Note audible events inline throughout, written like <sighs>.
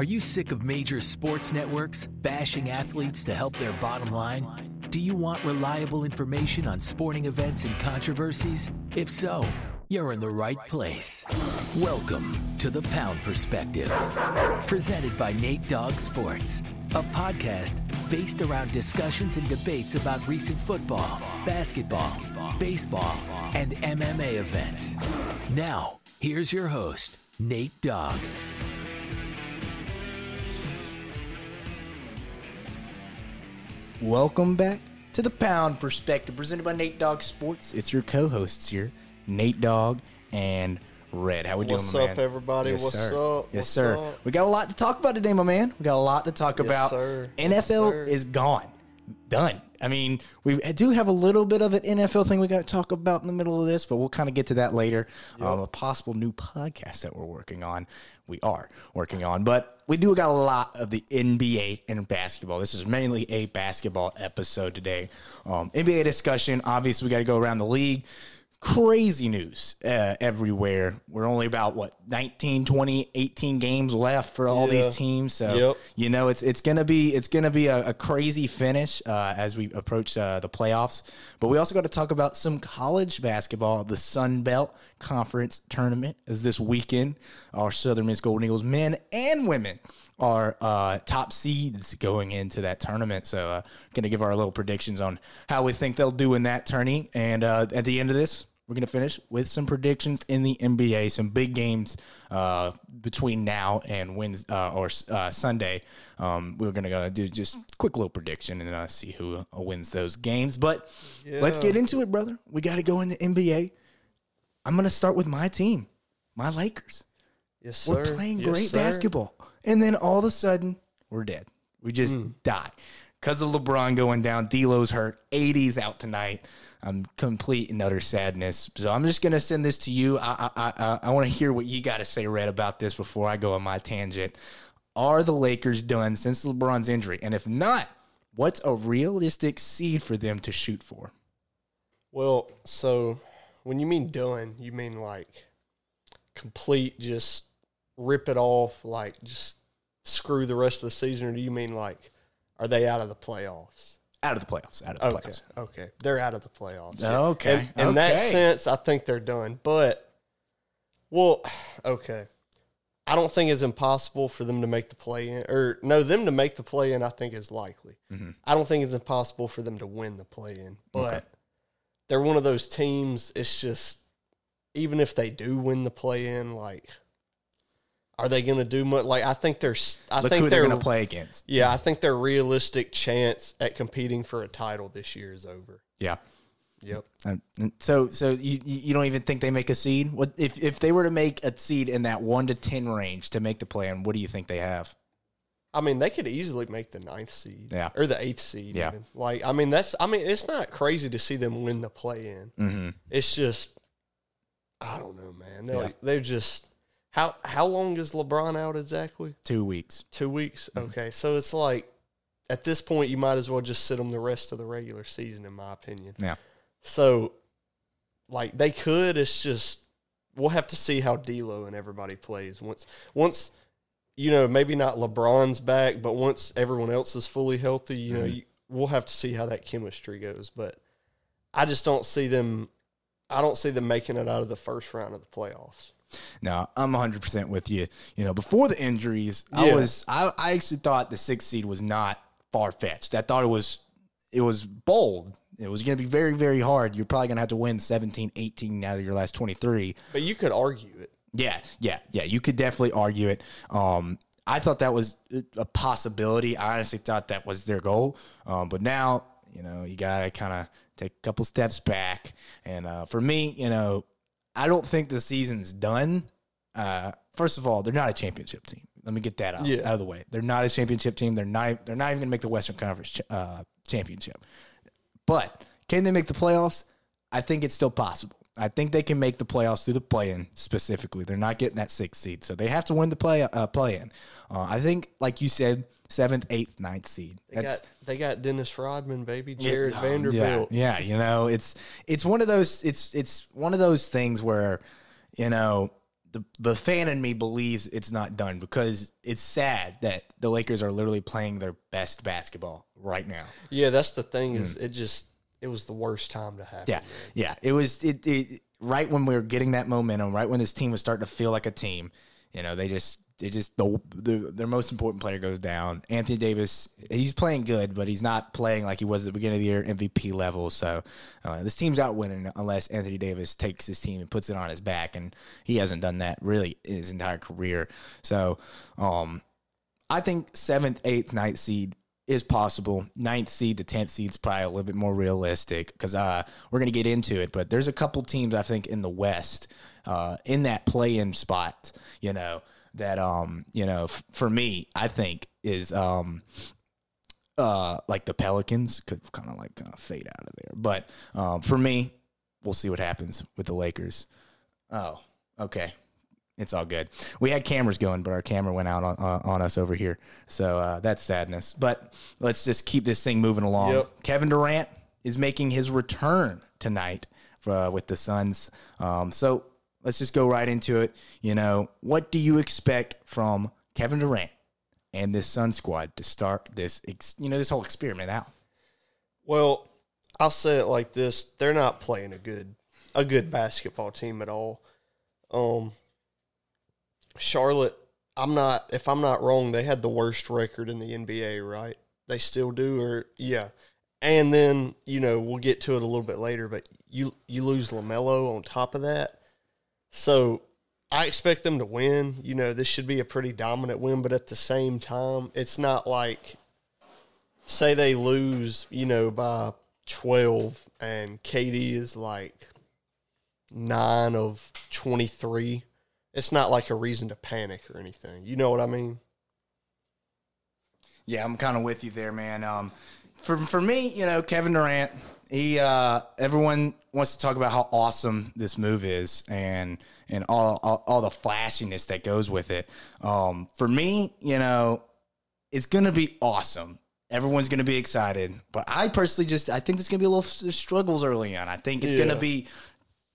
Are you sick of major sports networks bashing athletes to help their bottom line? Do you want reliable information on sporting events and controversies? If so, you're in the right place. Welcome to The Pound Perspective, presented by Nate Dogg Sports, a podcast based around discussions and debates about recent football, basketball, baseball, and MMA events. Now, here's your host, Nate Dogg. Welcome back to the Pound Perspective, presented by Nate Dogg Sports. It's your co-hosts here, Nate Dogg and Red. How are we What's doing, my up, man? everybody? Yes, What's sir. up? Yes, What's sir. up? We got a lot to talk about today, my man. We got a lot to talk Yes, about. sir. Yes, NFL sir. is gone, done. I mean, we do have a little bit of an NFL thing we got to talk about in the middle of this, but we'll kind of get to that later. Um, a possible new podcast that we're working on. We are working on, but we do got a lot of the NBA and basketball. This is mainly a basketball episode today. Um, NBA discussion. Obviously, we got to go around the league crazy news uh, everywhere. We're only about what 19, 20, 18 games left for all Yeah. these teams. So Yep. you know it's it's gonna be it's gonna be a, a crazy finish uh, as we approach uh, the playoffs. But we also got to talk about some college basketball. The Sun Belt Conference tournament is this weekend. Our Southern Miss Golden Eagles men and women are uh, top seeds going into that tournament. So, uh, going to give our little predictions on how we think they'll do in that tourney. And uh, at the end of this, we're going to finish with some predictions in the NBA, some big games uh, between now and Wednesday uh, or uh, Sunday. Um, we're going to go do just quick little prediction and see who uh, wins those games. But let's get into it, brother. We got to go in the NBA. I'm going to start with my team, my Lakers. Yes, sir. We're playing Yes, great sir. basketball. And then all of a sudden, we're dead. We just Hmm. die. Because of LeBron going down, D'Lo's hurt. AD's out tonight. I'm complete and utter sadness. So I'm just gonna send this to you. I I I, I want to hear what you got to say, Red, about this before I go on my tangent. Are the Lakers done since LeBron's injury? And if not, what's a realistic seed for them to shoot for? Well, so when you mean done, you mean like complete, just rip it off, like just screw the rest of the season, or do you mean like are they out of the playoffs? Out of the playoffs. Out of the Okay, playoffs. okay, they're out of the playoffs. Okay, In, in that sense, I think they're done. But well, <sighs> okay. I don't think it's impossible for them to make the play in, or no, them to make the play in. I think is likely. Mm-hmm. I don't think it's impossible for them to win the play in, but they're one of those teams. It's just even if they do win the play in, like, are they going to do much? Like, I think they're. I Look think who they're they're gonna play against. Yeah, I think their realistic chance at competing for a title this year is over. Yeah. Yep. Um, so, so you you don't even think they make a seed? What if if they were to make a seed in that one to ten range to make the plan? What do you think they have? I mean, they could easily make the ninth seed, Yeah. or the eighth seed. Yeah. even. like I mean, that's I mean, it's not crazy to see them win the play in. Mm-hmm. It's just, I don't know, man. They're Yeah. like, they're just how how long is LeBron out exactly? Two weeks. Two weeks. Mm-hmm. Okay, so it's like at this point, you might as well just sit them the rest of the regular season, in my opinion. Yeah. So, like they could. It's just we'll have to see how D'Lo and everybody plays once once you know maybe not LeBron's back, but once everyone else is fully healthy, you know Mhm. you, we'll have to see how that chemistry goes. But I just don't see them. I don't see them making it out of the first round of the playoffs. No, I'm 100 percent with you. You know, before the injuries, I was I, I actually thought the sixth seed was not far fetched. I thought it was it was bold. It was going to be very very hard. You're probably going to have to win 17, 18 out of your last 23. But you could argue it. Yeah, yeah, yeah. You could definitely argue it. Um, I thought that was a possibility. I honestly thought that was their goal. Um, but now, you know, you got to kind of take a couple steps back. And uh, for me, you know, I don't think the season's done. Uh, first of all, they're not a championship team. Let me get that out, Yeah. out of the way. They're not a championship team. They're not. They're not even going to make the Western Conference ch- uh, championship. But can they make the playoffs? I think it's still possible. I think they can make the playoffs through the play-in specifically. They're not getting that sixth seed, so they have to win the play uh, play-in. Uh, I think, like you said, seventh, eighth, ninth seed. They That's got they got Dennis Rodman, baby, Jarred Vanderbilt. Yeah, yeah, you know, it's it's one of those it's it's one of those things where you know the the fan in me believes it's not done because it's sad that the Lakers are literally playing their best basketball right now. Yeah, that's the thing is it just it was the worst time to happen. Mm. Yeah, yeah. It was it, it right when we were getting that momentum, right when this team was starting to feel like a team. You know, they just they just the, the their most important player goes down. Anthony Davis, he's playing good, but he's not playing like he was at the beginning of the year, MVP level. So uh, this team's out winning unless Anthony Davis takes his team and puts it on his back, and he hasn't done that really his entire career. So, um, I think seventh, eighth, ninth seed is possible. Ninth seed to tenth seed is probably a little bit more realistic because uh, we're going to get into it. But there's a couple teams I think in the West, uh, in that play-in spot, you know, that um, you know, f- for me, I think is um, uh, like the Pelicans could kind of like uh, fade out of there. But um, for me, we'll see what happens with the Lakers. Oh, okay. It's all good. We had cameras going, but our camera went out on, uh, on us over here. So uh, that's sadness. But let's just keep this thing moving along. Yep. Kevin Durant is making his return tonight for, uh, with the Suns. Um, so let's just go right into it. You know, what do you expect from Kevin Durant and this Sun squad to start this, ex- you know, this whole experiment out? Well, I'll say it like this: they're not playing a good a good basketball team at all. Um, Charlotte, I'm not if I'm not wrong, they had the worst record in the NBA, right? They still do, or yeah. And then you know we'll get to it a little bit later, but you you lose LaMelo on top of that, so I expect them to win. You know this should be a pretty dominant win, but at the same time, it's not like say they lose, you know, by 12 and KD is like 9 of 23. It's not like a reason to panic or anything. You know what I mean? Yeah, I'm kind of with you there, man. Um, for for me, you know, Kevin Durant, he uh, everyone wants to talk about how awesome this move is and and all all, all the flashiness that goes with it. Um, for me, you know, it's gonna be awesome. Everyone's gonna be excited, but I personally just I think there's gonna be a little struggles early on. I think it's Yeah. gonna be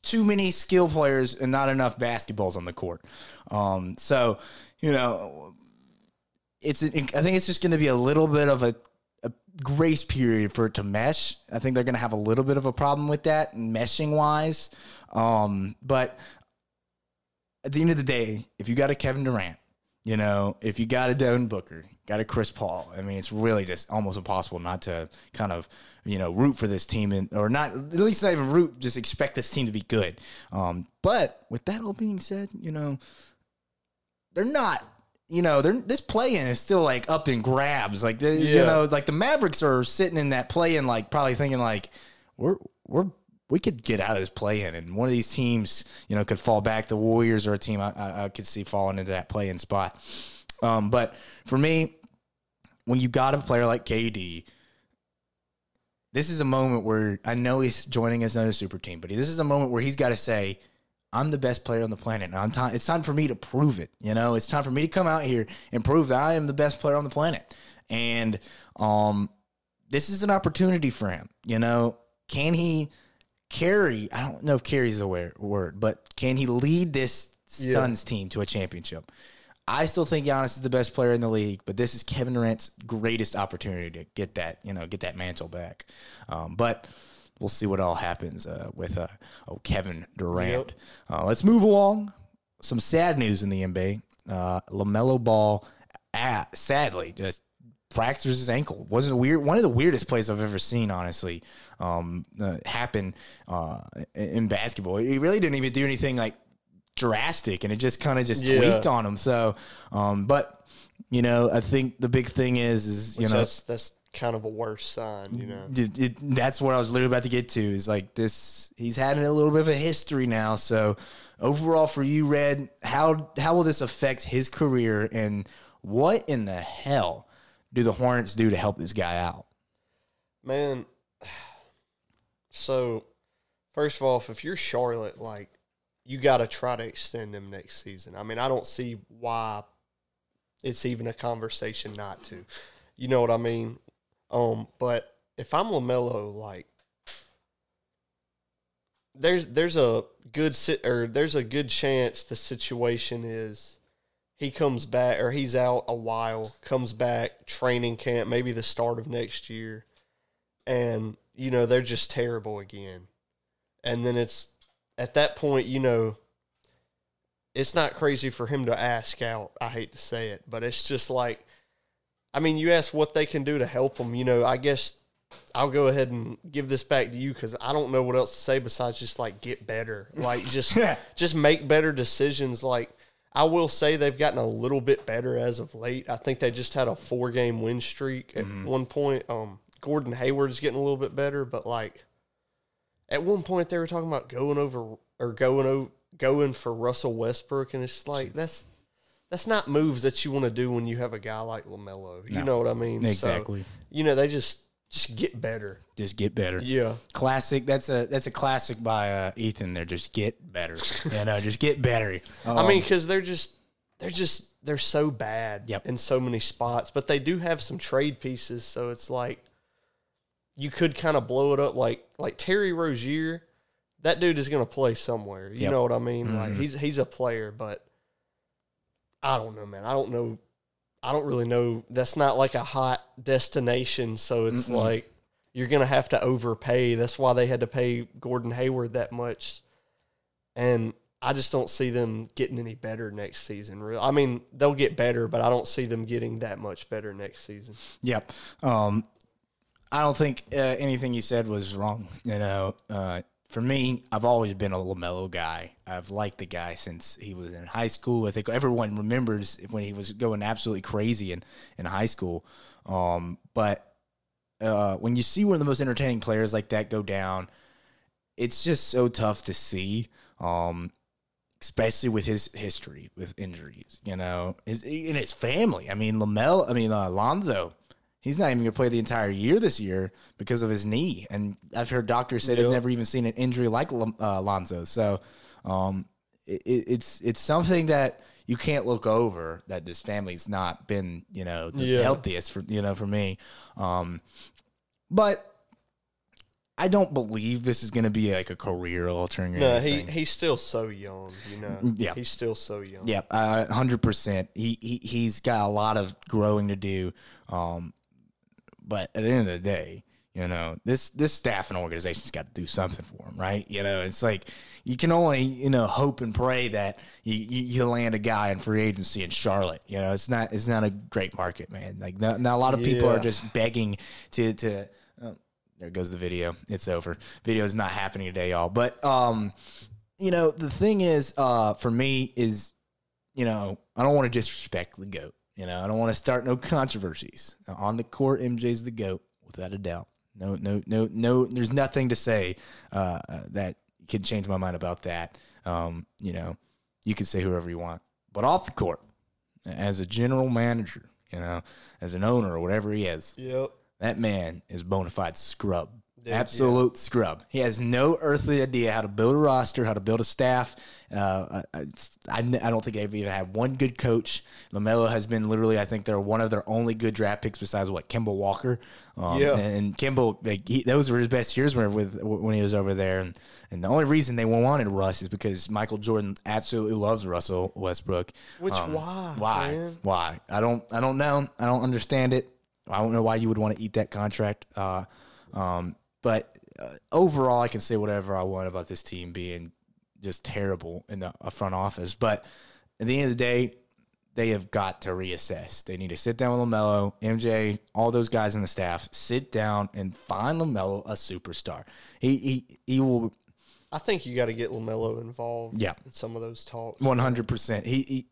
too many skill players and not enough basketballs on the court. Um, so you know, it's I think it's just going to be a little bit of a, a grace period for it to mesh. I think they're going to have a little bit of a problem with that meshing wise. Um, but at the end of the day, if you got a Kevin Durant, you know, if you got a Devin Booker, got a Chris Paul, I mean, it's really just almost impossible not to kind of you know root for this team and or not at least not even root, just expect this team to be good. Um, but with that all being said, you know, they're not. You know, they're this play-in is still like up in grabs. Like they, you know, like the Mavericks are sitting in that play-in, like probably thinking like we're we're we could get out of this play-in, and one of these teams, you know, could fall back. The Warriors are a team I, I, I could see falling into that play-in spot. Um, but for me, when you got a player like KD, this is a moment where I know he's joining us another super team, but this is a moment where he's got to say, I'm the best player on the planet. And I'm time, it's time for me to prove it. You know, it's time for me to come out here and prove that I am the best player on the planet. And um, this is an opportunity for him. You know, can he carry? I don't know if carry is a word, word but can he lead this Yeah. Suns team to a championship? I still think Giannis is the best player in the league, but this is Kevin Durant's greatest opportunity to get that, you know, get that mantle back. Um, but we'll see what all happens uh, with uh, oh Kevin Durant. Uh, let's move along. Some sad news in the NBA. Uh, LaMelo Ball, ah, sadly, just fractures his ankle. Wasn't weird one of the weirdest plays I've ever seen. Honestly, um, uh, happen uh, in basketball. He really didn't even do anything like drastic, and it just kind of just Yeah. tweaked on him. So, um, but you know, I think the big thing is, is you Which know, that's that's kind of a worse sign, you know. it, it, that's what I was literally about to get to. Is like this. He's had a little bit of a history now. So overall, for you, Red, how how will this affect his career, and what in the hell do the Hornets do to help this guy out? Man, so first of all, if you're Charlotte, like you got to try to extend him next season. I mean, I don't see why it's even a conversation not to. You know what I mean? Um, but if I'm LaMelo, like there's there's a good sit or there's a good chance the situation is he comes back or he's out a while, comes back training camp, maybe the start of next year, and you know they're just terrible again, and then it's at that point you know it's not crazy for him to ask out. I hate to say it, but it's just like, I mean, you ask what they can do to help them. You know, I guess I'll go ahead and give this back to you because I don't know what else to say besides just like get better, like just <laughs> just make better decisions. Like I will say they've gotten a little bit better as of late. I think they just had a four game win streak at Mm-hmm. one point. Um, Gordon Hayward is getting a little bit better, but like at one point they were talking about going over or going over going for Russell Westbrook, and it's like that's that's not moves that you want to do when you have a guy like LaMelo. You No. know what I mean? So, Exactly. you know they just just get better. Just get better. Yeah. Classic. That's a that's a classic by uh, Ethan. There, just get better. you know, just get better. <laughs> I Um, mean, because they're just they're just they're so bad Yep. in so many spots, but they do have some trade pieces, so it's like you could kind of blow it up like like Terry Rozier. That dude is going to play somewhere. You Yep. know what I mean? Like Mhm. he's he's a player, but I don't know, man. I don't know. I don't really know. That's not like a hot destination, so it's Mm-mm. like you're going to have to overpay. That's why they had to pay Gordon Hayward that much, and I just don't see them getting any better next season. Real, I mean, they'll get better, but I don't see them getting that much better next season. Yep. Um, I don't think uh, anything you said was wrong. You know, uh, for me, I've always been a LaMelo guy. I've liked the guy since he was in high school. I think everyone remembers when he was going absolutely crazy in in high school. Um, but uh, when you see one of the most entertaining players like that go down, it's just so tough to see. Um, especially with his history with injuries, you know, his in his family. I mean, Lamel, I mean, uh, Lonzo, he's not even going to play the entire year this year because of his knee. And I've heard doctors say they've never even seen an injury like uh, Lonzo. So, um, it, it- it's it's something that you can't look over that this family's not been, you know, the Yeah. healthiest for you know for me. Um, but. I don't believe this is going to be like a career altering. No, he he's still so young. You know, Yeah. he's still so young. Yeah, uh, hundred percent. He he he's got a lot of growing to do. Um, but at the end of the day, you know this this staff and organization's got to do something for him, right? You know, it's like you can only you know hope and pray that you you, you land a guy in free agency in Charlotte. You know, it's not it's not a great market, man. Like now, not a lot of people are just begging to to. Oh, there goes the video. It's over. Video is not happening today, y'all. But um, you know, the thing is, uh, for me is, you know, I don't want to disrespect the goat. You know, I don't want to start no controversies on the court. MJ's the goat without a doubt. No, no, no, no. There's nothing to say uh, uh, that can change my mind about that. Um, you know, you can say whoever you want, but off the court, as a general manager, you know, as an owner or whatever he is, Yep. that man is bona fide scrub. Dude, Absolute scrub. He has no earthly idea how to build a roster, how to build a staff. Uh, I, I, I don't think they've even had one good coach. LaMelo has been literally, I think they're one of their only good draft picks besides what Kemba Walker. Um, Yeah. And Kemba, like, he, those were his best years when, with when he was over there. And and the only reason they wanted Russ is because Michael Jordan absolutely loves Russell Westbrook. Which Um, why? Why? man? Why? I don't. I don't know. I don't understand it. I don't know why you would want to eat that contract. Uh, um, but uh, overall, I can say whatever I want about this team being just terrible in the front office. But at the end of the day, they have got to reassess. They need to sit down with LaMelo, MJ, all those guys in the staff. Sit down and find LaMelo a superstar. He he he will I think you got to get LaMelo involved. Yeah. in some of those talks. One hundred percent. He, he,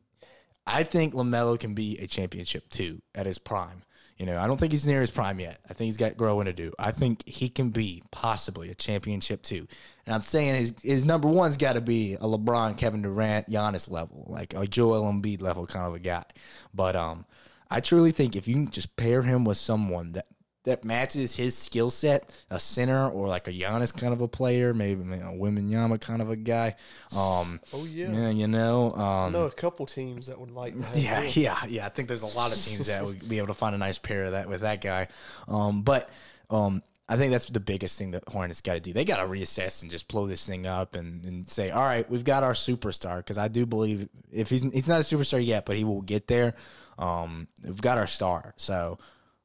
I think LaMelo can be a championship too at his prime. You know, I don't think he's near his prime yet. I think he's got growing to do. I think he can be possibly a championship too. And I'm saying his his number one's got to be a LeBron, Kevin Durant, Giannis level, like a Joel Embiid level kind of a guy. But um, I truly think if you can just pair him with someone that that matches his skill set, a center or like a Giannis kind of a player, maybe you know, Wembanyama kind of a guy. Um, Oh yeah. yeah, you know, I um, know a couple teams that would like to have yeah, him. yeah, yeah. I think there's a lot of teams that would be able to find a nice pair of that with that guy. Um, but um, I think that's the biggest thing that Hornets got to do. They got to reassess and just blow this thing up and, and say, all right, we've got our superstar. Because I do believe if he's he's not a superstar yet, but he will get there. Um, we've got our star, so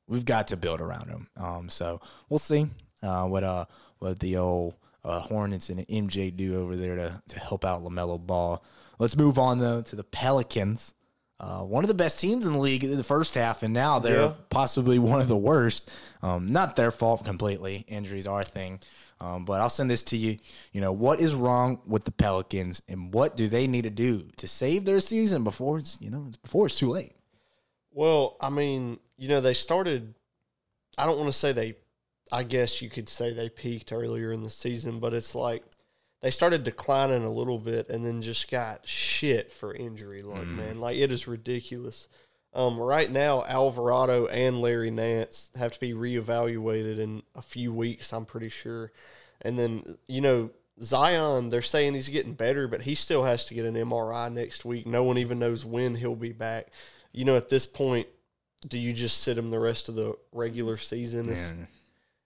we've got to build around him. Um, so we'll see uh, what uh what the old uh, Hornets and MJ do over there to to help out LaMelo Ball. Let's move on though to the Pelicans. Uh, one of the best teams in the league in the first half, and now they're Yeah. possibly <laughs> one of the worst. Um, not their fault completely. Injuries are a thing. Um, but I'll send this to you. You know, what is wrong with the Pelicans and what do they need to do to save their season before it's, you know, before it's too late? Well, I mean, you know, they started. I don't want to say they. I guess you could say they peaked earlier in the season, but it's like they started declining a little bit and then just got shit for injury luck, man. Like it is ridiculous. Um, right now, Alvarado and Larry Nance have to be reevaluated in a few weeks. I'm pretty sure, and then you know Zion. They're saying he's getting better, but he still has to get an MRI next week. No one even knows when he'll be back. You know, at this point, do you just sit him the rest of the regular season?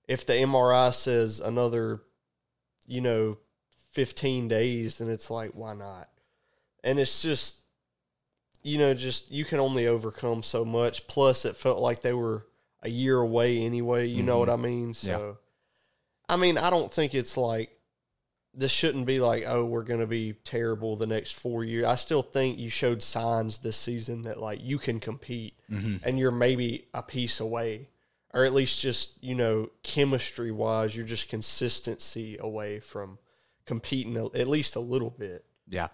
If the MRI says another, you know, 15 days, then it's like, why not? And it's just, you know, just you can only overcome so much. Plus, it felt like they were a year away anyway. You know what mm-hmm. I mean? So, I mean, I don't think it's like, this shouldn't be like, oh, we're going to be terrible the next four years. I still think you showed signs this season that, like, you can compete and you're maybe a piece away or at least just you know chemistry wise you're just consistency away from competing at least a little bit Yeah.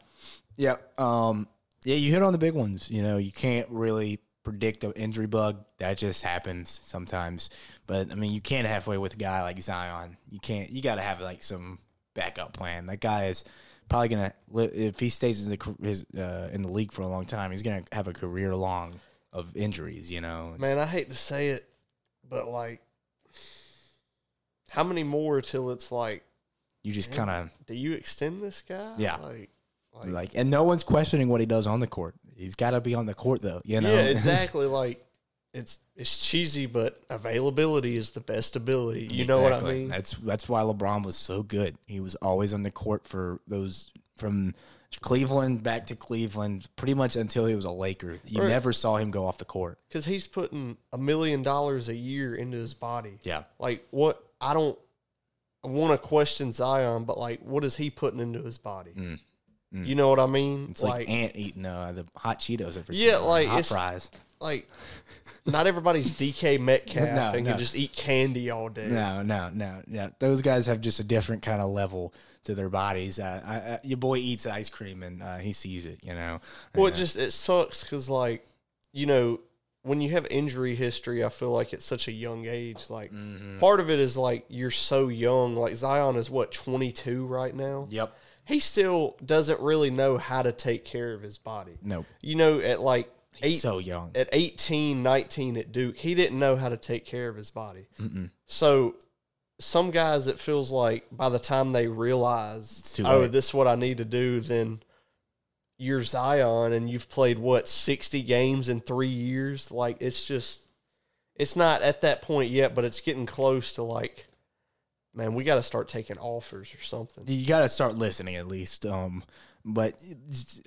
Yeah. Um, yeah, you hit on the big ones. You know, you can't really predict an injury bug. That just happens sometimes. But I mean, you can't halfway with a guy like Zion. You can't. You got to have like some backup plan. That guy is probably gonna if he stays in the his uh, in the league for a long time. He's gonna have a career long of injuries. You know, It's- man i hate to say it but like how many more till it's like you just kind of do you extend this guy Yeah. like like, like, and no one's questioning what he does on the court. He's got to be on the court though. You know, yeah <laughs> exactly like it's it's cheesy but availability is the best ability you know what i mean That's that's why LeBron was so good. He was always on the court for those from Cleveland back to Cleveland, pretty much until he was a Laker. You Right. never saw him go off the court. because he's putting a million dollars a year into his body. Yeah. Like what? I don't want to question Zion, but like, what is he putting into his body? Mm. You know what I mean? It's like, ant eating uh, the hot Cheetos every Yeah, like, hot it's- fries. Like, not everybody's DK Metcalf <laughs> No, and no. can just eat candy all day. No, no, no, no. Those guys have just a different kind of level to their bodies. Uh, I, I, your boy eats ice cream and uh, he sees it. You know. Well, it Uh, just it sucks because like, you know, when you have injury history, I feel like at such a young age, like Mm-hmm. part of it is like you're so young. Like Zion is what 22 right now. Yep. he still doesn't really know how to take care of his body. Nope. You know, at like He's eight, so young. at 18, 19 at Duke, he didn't know how to take care of his body. So some guys, it feels like by the time they realize, oh, late. this is what I need to do, then you're Zion and you've played what, 60 games in three years? Like, it's just, it's not at that point yet, but it's getting close to like, man, we got to start taking offers or something. you got to start listening at least. Um, but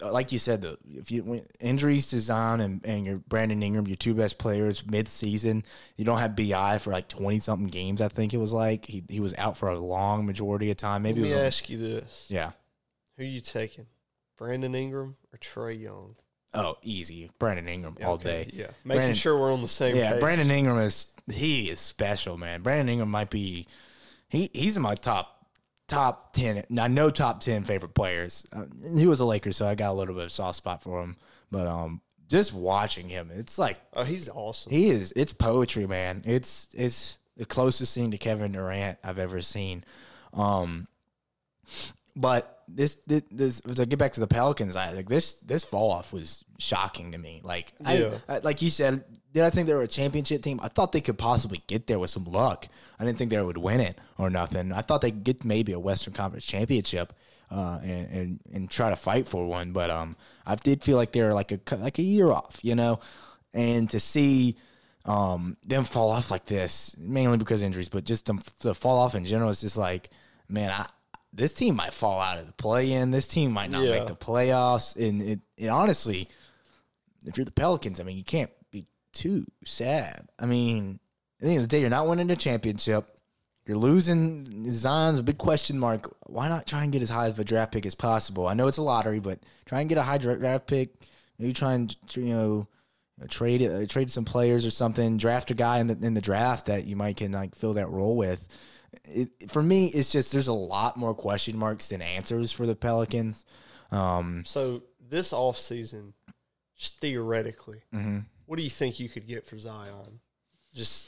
uh, like you said, though, if you injuries to Zion and, and your Brandon Ingram, your two best players mid season, you don't have BI for like twenty something games. I think it was like he he was out for a long majority of time. Maybe Let me it was a- ask you this. yeah. Who you taking? Brandon Ingram or Trae Young? Oh, easy, Brandon Ingram all Okay, day. Yeah. Making Brandon- sure we're on the same Yeah, page. Brandon Ingram is he is special, man. Brandon Ingram might be he he's in my top top ten. I know top ten favorite players. Uh, he was a Laker, so I got a little bit of soft spot for him. But um, just watching him, it's like Oh, he's awesome. he is. It's poetry, man. It's it's the closest thing to Kevin Durant I've ever seen. Um, but this this, this to get back to the Pelicans, I like this this fall off was shocking to me. Like Yeah. I, I like you said, did I think they were a championship team? I thought they could possibly get there with some luck. I didn't think they would win it or nothing. I thought they'd get maybe a Western Conference championship. Uh, and, and and try to fight for one, but um, I did feel like they were like a like a year off, you know, and to see um, them fall off like this, mainly because of injuries, but just them to fall off in general, it's just like, man, I, this team might fall out of the play in. This team might not Yeah. make the playoffs. And it, it honestly, if you're the Pelicans, I mean, you can't be too sad. I mean, at the end of the day, you're not winning the championship. You're losing Zion's a big question mark. Why not try and get as high of a draft pick as possible? I know it's a lottery, but try and get a high draft pick. Maybe try and you know trade uh, trade some players or something. Draft a guy in the in the draft that you might can like fill that role with. It, for me, it's just there's a lot more question marks than answers for the Pelicans. Um, So this off season, just theoretically, Mm-hmm. what do you think you could get for Zion? Just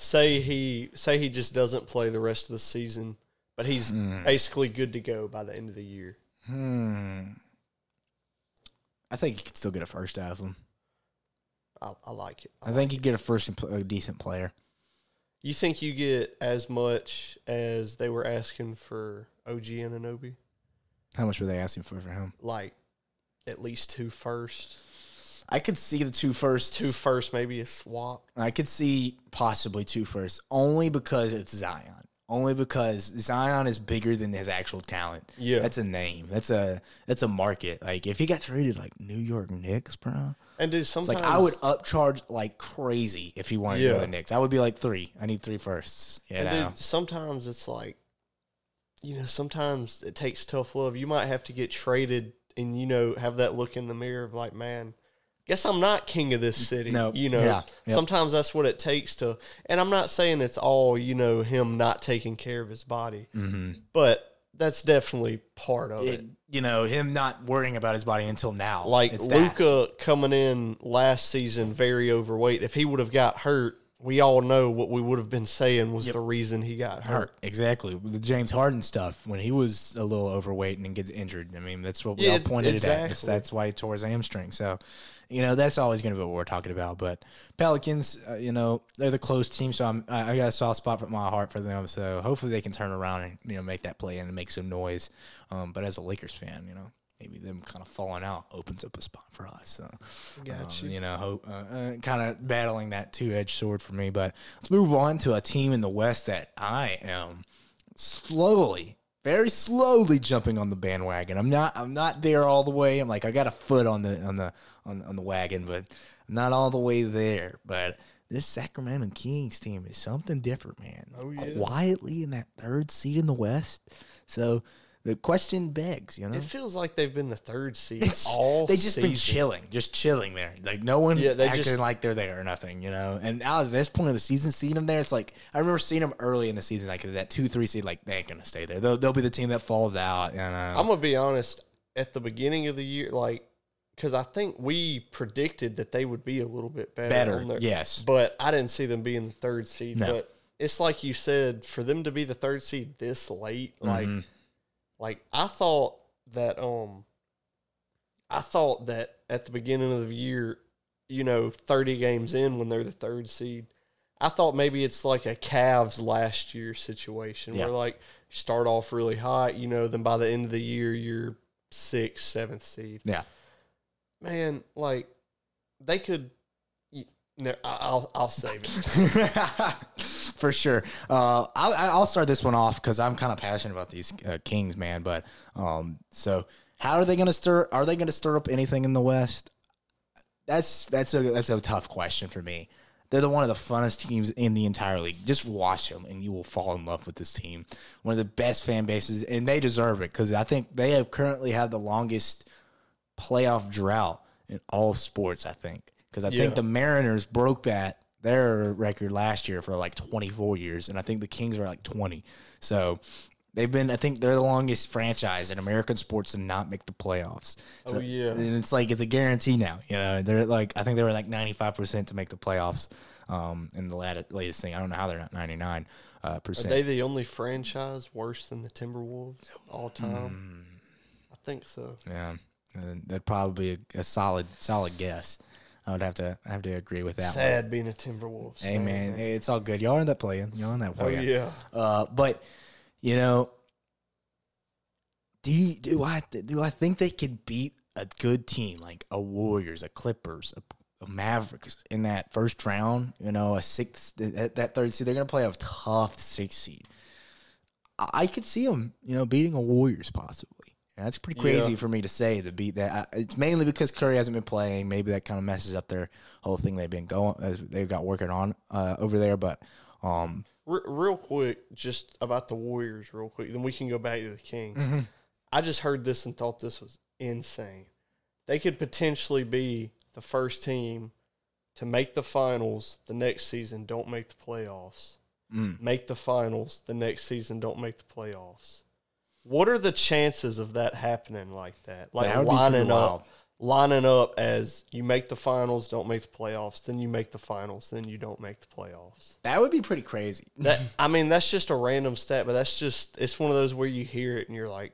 say he say he just doesn't play the rest of the season, but he's Hmm. basically good to go by the end of the year. hmm. I think you could still get a first out of him. I, I like it. I think you get a first and pl- a decent player. You think you get as much as they were asking for OG Anunoby? How much were they asking for for him? Like at least two first, I could see the two firsts. two first, maybe a swap. I could see possibly two firsts, only because it's Zion. Only because Zion is bigger than his actual talent. Yeah. that's a name. That's a that's a market. Like if he got traded like New York Knicks, bro. And dude, sometimes like I would upcharge like crazy if he wanted to go to the Knicks. I would be like three. I need three firsts. You And know. dude, sometimes it's like, you know, sometimes it takes tough love. You might have to get traded and, you know, have that look in the mirror of like, man, guess I'm not king of this city. No, You know, yeah, yep. sometimes that's what it takes to, and I'm not saying it's all, you know, him not taking care of his body, mm-hmm. but that's definitely part of it. it, you know, him not worrying about his body until now. Like Luka coming in last season very overweight. If he would have got hurt, we all know what we would have been saying was the reason he got hurt. Exactly. The James Harden stuff, when he was a little overweight and gets injured. I mean, that's what we Yeah, all pointed it at. It's, that's why he tore his hamstring. So, you know, that's always going to be what we're talking about. But Pelicans, uh, you know, they're the close team. So I'm, I I got a soft spot for my heart for them. So hopefully they can turn around and, you know, make that play and make some noise. Um, but as a Lakers fan, you know, maybe them kind of falling out opens up a spot for us. So, Got um, you. you know, hope, uh, uh, kind of battling that two edged sword for me. But let's move on to a team in the West that I am slowly, very slowly jumping on the bandwagon. I'm not, I'm not there all the way. I'm like, I got a foot on the on the on, on the wagon, but not all the way there. But this Sacramento Kings team is something different, man. Oh, yeah. Quietly in that third seat in the West. So the question begs, you know. It feels like they've been the third seed It's all they just been chilling, just chilling there. Like no one Yeah, acting just- like they're there or nothing, you know. And now at this point of the season, seeing them there, it's like I remember seeing them early in the season, like that two three seed. Like they ain't gonna stay there. They'll, they'll be the team that falls out. You know. I'm gonna be honest. At the beginning of the year, like, because I think we predicted that they would be a little bit better. better, their- yes. but I didn't see them being the third seed. No. But it's like you said, for them to be the third seed this late, Mm-hmm. like I thought that, um, I thought that at the beginning of the year, you know, 30 games in when they're the third seed. I thought maybe it's like a Cavs last year situation Yeah. where like start off really hot, you know, then by the end of the year you're sixth, seventh seed. Yeah. Man, like they could. No, I'll I'll save it. <laughs> For sure. Uh, I'll, I'll start this one off because I'm kind of passionate about these uh, Kings, man. But um, so how are they going to stir? Are they going to stir up anything in the West? That's that's a that's a tough question for me. They're the one of the funnest teams in the entire league. Just watch them, and you will fall in love with this team. One of the best fan bases, and they deserve it because I think they have currently have the longest playoff drought in all of sports. I think because I Yeah. think the Mariners broke that their record last year for like 24 years, and I think the Kings are like 20. So they've been. I think they're the longest franchise in American sports to not make the playoffs. So- Oh, yeah. and it's like it's a guarantee now. You know, they're like I think they were like 95 percent to make the playoffs. Um, in the latest, latest thing, I don't know how they're not 99 uh, Are percent. they the only franchise worse than the Timberwolves all time? Hmm. I think so. Yeah, and that'd probably be a, a solid solid guess. I would have to I have to agree with that. One. Sad being a Timberwolves. Hey man, hey, it's all good. Y'all in that playing. Y'all in that Oh playing. yeah. Uh, but you know, do you, do I do I think they could beat a good team like a Warriors, a Clippers, a, the Mavericks in that first round, you know, a sixth, that, that third seed, they're going to play a tough sixth seed. I, I could see them, you know, beating a Warriors possibly. And that's pretty crazy Yeah. for me to say to beat that. I- It's mainly because Curry hasn't been playing. Maybe that kind of messes up their whole thing they've been going, as they've got working on uh, over there. But um, Re- real quick, just about the Warriors, real quick. Then we can go back to the Kings. Mm-hmm. I just heard this and thought this was insane. They could potentially be the first team to make the finals the next season, don't make the playoffs. Mm. Make the finals the next season, don't make the playoffs. What are the chances of that happening like that? Like That would be pretty lining up, lining up as you make the finals, don't make the playoffs, then you make the finals, then you don't make the playoffs. that would be pretty crazy. That <laughs> I mean, that's just a random stat, but that's just it's one of those where you hear it and you're like,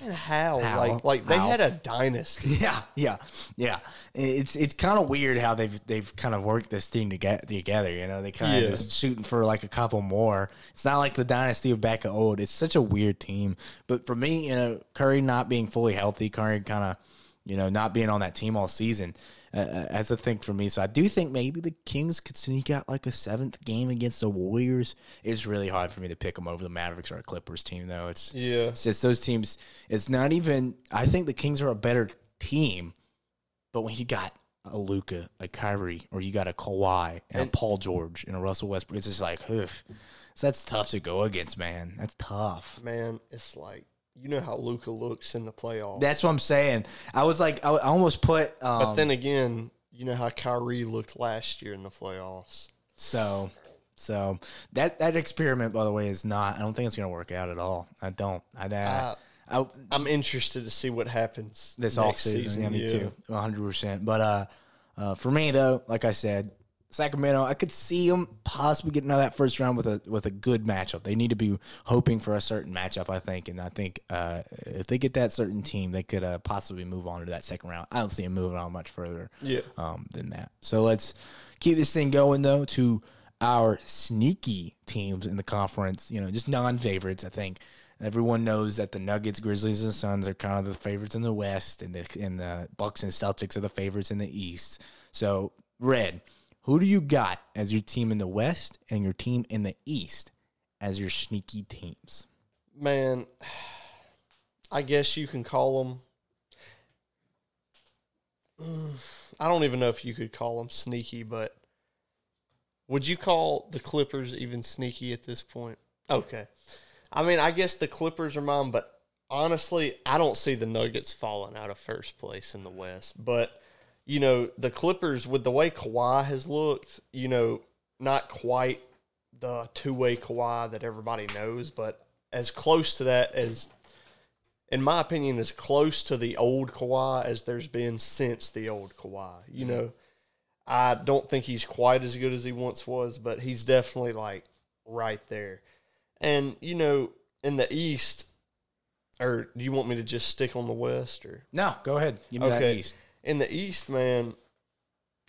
man, how? How? Like, like they How? had a dynasty. <laughs> Yeah, yeah, yeah. It's it's kind of weird how they've they've kind of worked this thing to get together. You know, they kind of Yeah. just shooting for like a couple more. It's not like the dynasty of back of old. It's such a weird team. But for me, you know, Curry not being fully healthy, Curry kind of, you know, not being on that team all season. Uh, that's a thing for me. So I do think maybe the Kings could sneak out like a seventh game against the Warriors. It's really hard for me to pick them over the Mavericks or a Clippers team, though. It's Yeah. it's just those teams. It's not even. I think the Kings are a better team, but when you got a Luka, a Kyrie, or you got a Kawhi and, a Paul George and a Russell Westbrook, it's just like, oof. So that's tough to go against, man. That's tough. Man, it's like you know how Luka looks in the playoffs. That's what I'm saying. I was like, I, I almost put. Um, but then again, you know how Kyrie looked last year in the playoffs. so, so that that experiment, by the way, is not. I don't think it's gonna work out at all. I don't. I. I, I I'm interested to see what happens this next off season. season. Yeah, me yeah. too, one hundred percent. But uh, uh, for me though, like I said, Sacramento, I could see them possibly getting out of that first round with a with a good matchup. They need to be hoping for a certain matchup, I think, and I think uh, if they get that certain team, they could uh, possibly move on to that second round. I don't see them moving on much further Yeah. um, than that. So let's keep this thing going though to our sneaky teams in the conference. You know, just non favorites. I think everyone knows that the Nuggets, Grizzlies, and Suns are kind of the favorites in the West, and the and the Bucks and Celtics are the favorites in the East. So Red, who do you got as your team in the West and your team in the East as your sneaky teams? Man, I guess you can call them. I don't even know if you could call them sneaky, but would you call the Clippers even sneaky at this point? Okay. I mean, I guess the Clippers are mine, but honestly, I don't see the Nuggets falling out of first place in the West. But, you know, the Clippers, with the way Kawhi has looked, you know, not quite the two way Kawhi that everybody knows, but as close to that as, in my opinion, as close to the old Kawhi as there's been since the old Kawhi. You mm-hmm. know, I don't think he's quite as good as he once was, but he's definitely like right there. And, you know, in the East, or do you want me to just stick on the West or? No, go ahead. Give me that East. In the East, man,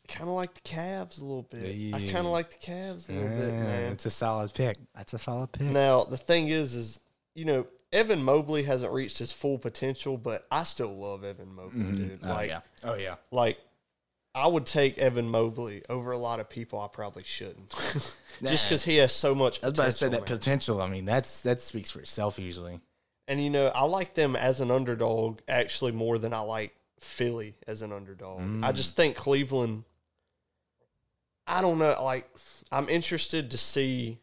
kind of like the Cavs a little bit. I kind of like the Cavs a little bit, ah, man. it's a solid pick. That's a solid pick. Now the thing is, is you know Evan Mobley hasn't reached his full potential, but I still love Evan Mobley, mm-hmm. dude. Oh Like, yeah. Oh yeah. like I would take Evan Mobley over a lot of people. I probably shouldn't, <laughs> just because he has so much. That's why I Potential, said that man. potential. I mean, that's that speaks for itself usually. And you know, I like them as an underdog actually more than I like Philly as an underdog. I just mm. think Cleveland. I don't know. Like, I'm interested to see.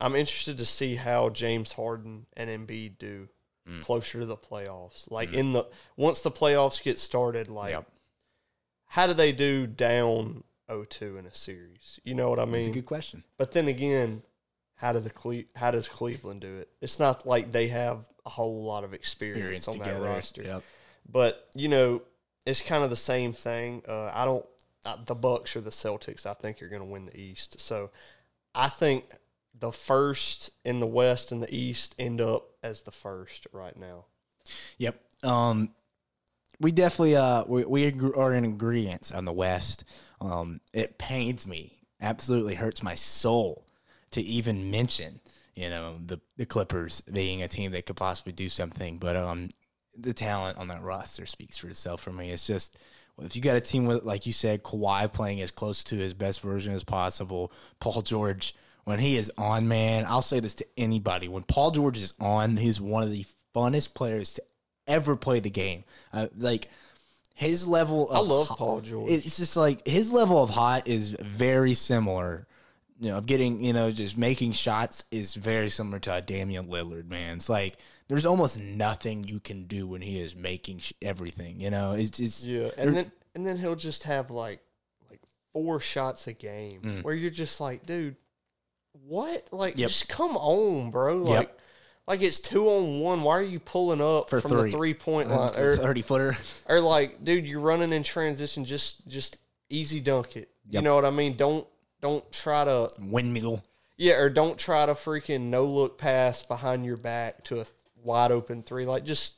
I'm interested to see how James Harden and Embiid do mm. closer to the playoffs. Like mm. in the once the playoffs get started, like Yep. how do they do down 0-2 in a series? You know what I mean? That's a good question. But then again, how do the Cle- how does Cleveland do it? It's not like they have a whole lot of experience, Experience on together. that roster. Yep. But you know, it's kind of the same thing. Uh, I don't. Uh, the Bucks or the Celtics, I think, are going to win the East. So, I think the first in the West and the East end up as the first right now. Yep. Um, we definitely uh we, we are in agreement on the West. Um, it pains me, absolutely hurts my soul to even mention, you know, the the Clippers being a team that could possibly do something, but um, the talent on that roster speaks for itself for me. It's just if you got a team with, like you said, Kawhi playing as close to his best version as possible, Paul George, when he is on, man, I'll say this to anybody. When Paul George is on, he's one of the funnest players to ever play the game. Uh, like, his level of I love hot- Paul George. It's just like his level of hot is very similar. You know, of getting, you know, just making shots is very similar to a Damian Lillard, man. It's like there's almost nothing you can do when he is making sh- everything, you know? It's just Yeah, and then and then he'll just have like like four shots a game Mm. where you're just like, dude, what? Like, Yep. just come on, bro. Like, like it's two on one. Why are you pulling up For from three. the three point line? Or, 30 footer. <laughs> or like, dude, you're running in transition. Just just easy dunk it. You know what I mean? Don't don't try to Windmill. yeah, or don't try to freaking no look pass behind your back to a wide open three. Like just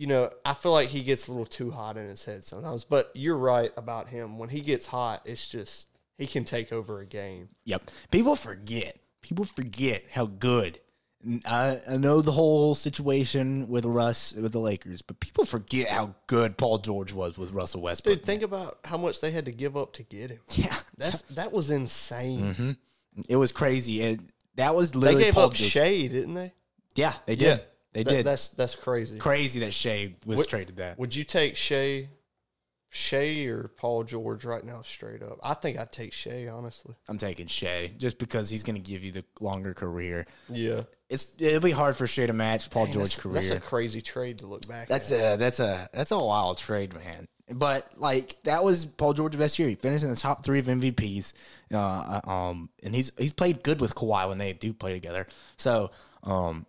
you know, I feel like he gets a little too hot in his head sometimes. But you're right about him. When he gets hot, it's just he can take over a game. Yep. People forget. People forget how good. I, I know the whole situation with Russ with the Lakers, but people forget how good Paul George was with Russell Westbrook. Dude, think about how much they had to give up to get him. yeah, <laughs> That's that was insane. Mm-hmm. it was crazy. And that was They literally gave Paul up George. Shai, didn't they? Yeah, they did. They That- did. That's that's crazy. crazy that Shai was What- traded that. Would you take Shai, Shai or Paul George right now, straight up? I think I'd take Shai, honestly. I'm taking Shai just because he's going to give you the longer career. Yeah, It's it'll be hard for Shai to match Paul George's career. That's a crazy trade to look back. That's at. a that's a that's a wild trade, man. But like that was Paul George's best year. He finished in the top three of MVPs. Uh, um, and he's he's played good with Kawhi when they do play together. So, um,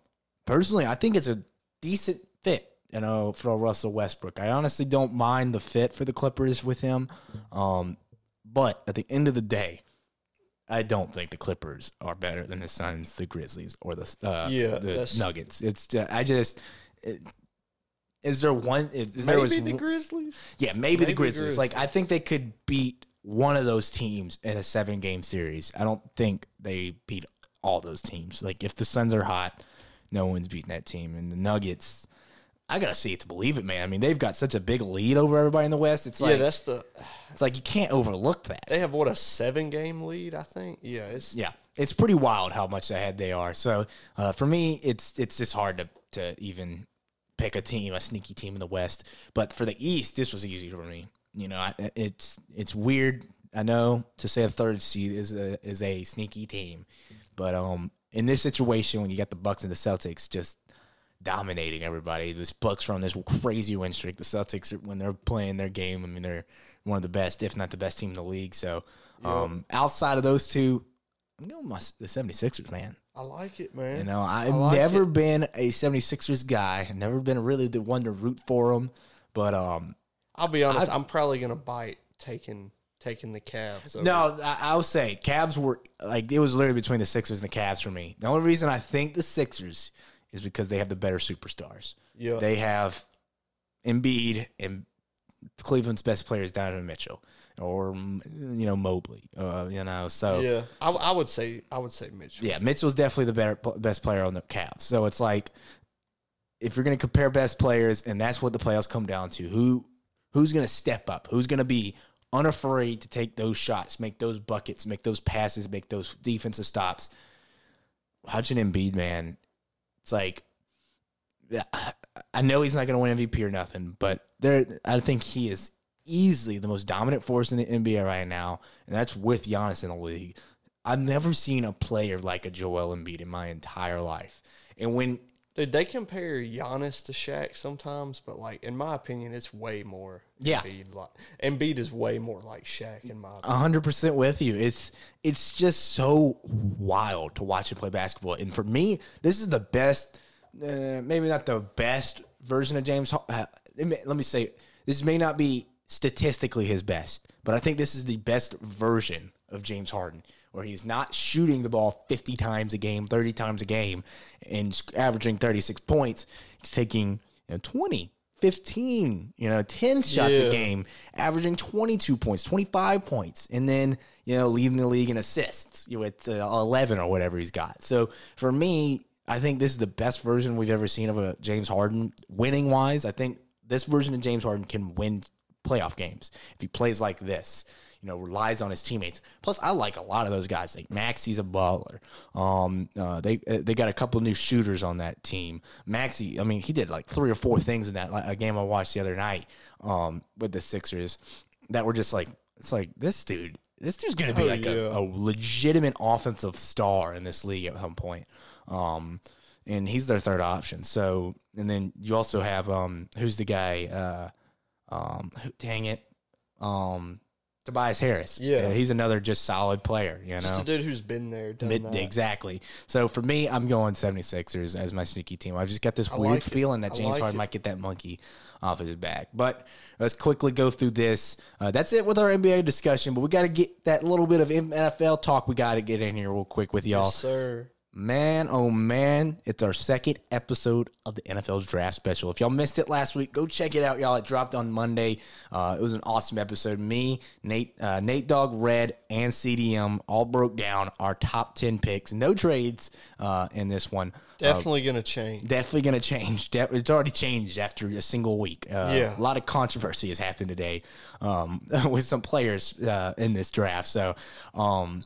personally, I think it's a decent fit. You know, for Russell Westbrook. I honestly don't mind the fit for the Clippers with him. Um, but at the end of the day, I don't think the Clippers are better than the Suns, the Grizzlies, or the uh, Yeah, the Nuggets. It's just, I just. It, is there one? Is, is there Maybe was the Grizzlies. yeah, maybe, Maybe the Grizzlies. Grizzlies. Like I think they could beat one of those teams in a seven game series. I don't think they beat all those teams. Like if the Suns are hot, no one's beating that team. And the Nuggets, I gotta see it to believe it, man. I mean, they've got such a big lead over everybody in the West. It's like yeah, that's the. it's like you can't overlook that. They have what a seven game lead, I think. Yeah, it's Yeah, it's pretty wild how much ahead they are. So uh, for me, it's it's just hard to to even pick a team, a sneaky team in the West. But for the East, this was easy for me. You know, I, it's it's weird. I know to say a third seed is a is a sneaky team, but um, in this situation when you got the Bucks and the Celtics just dominating everybody, this Bucks from this crazy win streak. The Celtics are, when they're playing their game, I mean they're one of the best, if not the best team in the league. So um, outside of those two, I'm going with my, the 76ers, man. I like it, man. You know, I've like never it. been a 76ers guy. I've never been really the one to root for them. But um, I'll be honest. i am probably gonna bite taking taking the Cavs. over- no, I, I'll say Cavs were like it was literally between the Sixers and the Cavs for me. The only reason I think the Sixers is because they have the better superstars. Yeah. They have Embiid and Cleveland's best players, Donovan Mitchell or you know Mobley. Uh, you know, so yeah, I, I would say I would say Mitchell. Yeah, Mitchell's definitely the better best player on the Cavs. So it's like if you're going to compare best players, and that's what the playoffs come down to, who who's going to step up, who's going to be unafraid to take those shots, make those buckets, make those passes, make those defensive stops. Watching Embiid, man, it's like I know he's not going to win MVP or nothing, but there, I think he is easily the most dominant force in the NBA right now, and that's with Giannis in the league. I've never seen a player like a Joel Embiid in my entire life. And when Dude, they compare Giannis to Shaq sometimes, but like in my opinion, it's way more. Yeah. Embiid like Embiid is way more like Shaq in my opinion. hundred percent with you. It's it's just so wild to watch him play basketball. And for me, this is the best. Uh, maybe not the best version of James. Uh, let me say this may not be statistically his best, but I think this is the best version of James Harden, where he's not shooting the ball fifty times a game, thirty times a game, and averaging thirty six points. He's taking you know, 20, 15, you know, ten shots Yeah. a game, averaging twenty two points, twenty five points, and then you know leading the league in assists you know, with uh, eleven or whatever he's got. So for me, I think this is the best version we've ever seen of a James Harden winning wise. I think this version of James Harden can win playoff games. If he plays like this, you know, relies on his teammates. Plus, I like a lot of those guys. Like Maxey's a baller. Um, uh, they uh, they got a couple new shooters on that team. Maxey, I mean, he did like three or four things in that like, a game I watched the other night um, with the Sixers that were just like it's like this dude. This dude's gonna be Oh, like a, yeah. a legitimate offensive star in this league at some point. Um, and he's their third option. So, and then you also have um, who's the guy? Uh, um, who, dang it, um, Tobias Harris. Yeah. he's another just solid player. You know, Just a dude who's been there, done Mid- that. exactly. So for me, I'm going 76ers as my sneaky team. I just got this I weird like feeling that James like Harden it. might get that monkey off of his back. But let's quickly go through this. Uh, that's it with our NBA discussion. But we got to get that little bit of NFL talk. We got to get in here real quick with y'all. Yes, sir. Man, oh man, it's our second episode of the NFL's draft special. If y'all missed it last week, go check it out, y'all. It dropped on Monday. Uh, it was an awesome episode. Me, Nate, uh, Nate Dogg, Red, and CDM all broke down our top ten picks. No trades uh, in this one. Definitely gonna change. Definitely going to change. De- It's already changed after a single week. Uh, Yeah. a lot of controversy has happened today um, <laughs> with some players uh, in this draft. So, um,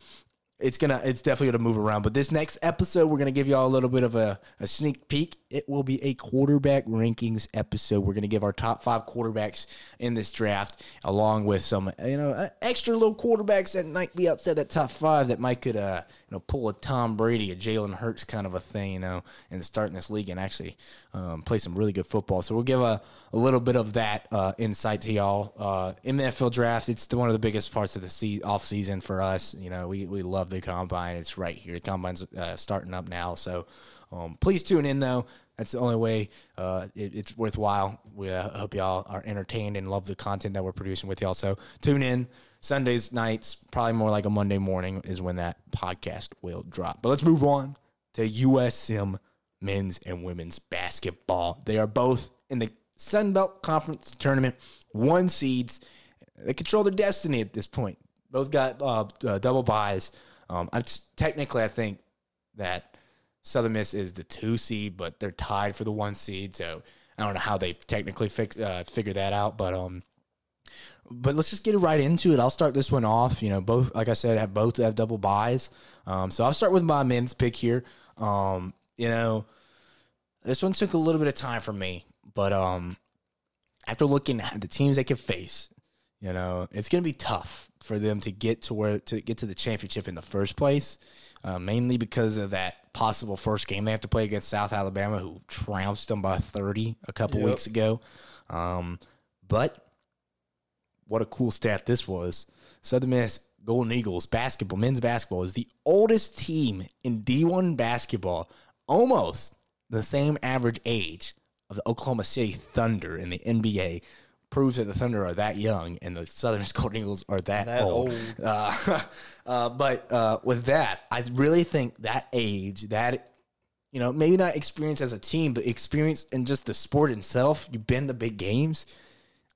it's gonna it's definitely gonna move around. But this next episode, we're gonna give y'all a little bit of a, a sneak peek. It will be a quarterback rankings episode. We're gonna give our top five quarterbacks in this draft, along with some you know uh, extra little quarterbacks that might be outside that top five that might could uh you know pull a Tom Brady, a Jalen Hurts kind of a thing, you know, and start in this league and actually um, play some really good football. So we'll give a, a little bit of that uh, insight to y'all uh, in the NFL draft. It's the, one of the biggest parts of the se- off season for us. You know, we we love the combine. It's right here. The combine's uh, starting up now, so um, please tune in though. That's the only way uh, it, it's worthwhile. We uh, hope y'all are entertained and love the content that we're producing with y'all. So tune in Sundays nights, probably more like a Monday morning is when that podcast will drop. But let's move on to USM men's and women's basketball. They are both in the Sun Belt Conference tournament, one seeds. They control their destiny at this point. Both got uh, uh, double byes. Um, I'm technically, I think that Southern Miss is the two seed, but they're tied for the one seed. So I don't know how they technically fix uh, figure that out, but um, but let's just get right into it. I'll start this one off. You know, both like I said, have both have double byes. Um, so I'll start with my men's pick here. Um, you know, this one took a little bit of time for me, but um, after looking at the teams they could face, you know, it's gonna be tough for them to get to where to get to the championship in the first place. Uh, mainly because of that possible first game they have to play against South Alabama, who trounced them by 30 a couple Yep. weeks ago. Um, but what a cool stat this was. Southern Miss Golden Eagles basketball, men's basketball is the oldest team in D1 basketball, almost the same average age of the Oklahoma City Thunder in the NBA. Proves that the Thunder are that young and the Southern Miss Golden Eagles are that, That old. old. Uh, <laughs> uh, but uh, with that, I really think that age, that you know, maybe not experience as a team, but experience in just the sport itself. You've been to big games.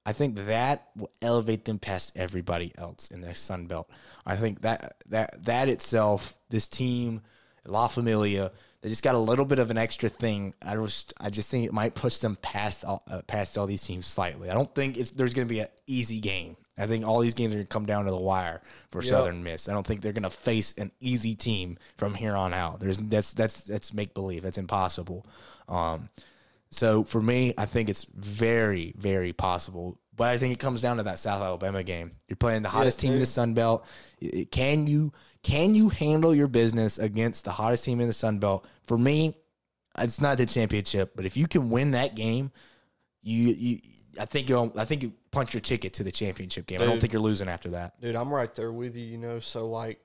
I think that will elevate them past everybody else in the Sun Belt. I think that that that itself, this team, La Familia, they just got a little bit of an extra thing. I just I just think it might push them past all, uh, past all these teams slightly. I don't think it's, there's going to be an easy game. I think all these games are going to come down to the wire for Southern Miss. I don't think they're going to face an easy team from here on out. There's that's that's that's make believe. That's impossible. Um, so for me, I think it's very, very possible. But I think it comes down to that South Alabama game. You're playing the hottest team in the Sun Belt. Can you can you handle your business against the hottest team in the Sun Belt? For me, it's not the championship, but if you can win that game, you you I think you I think you punch your ticket to the championship game. I don't think you're losing after that. Dude, I'm right there with you, you know. So like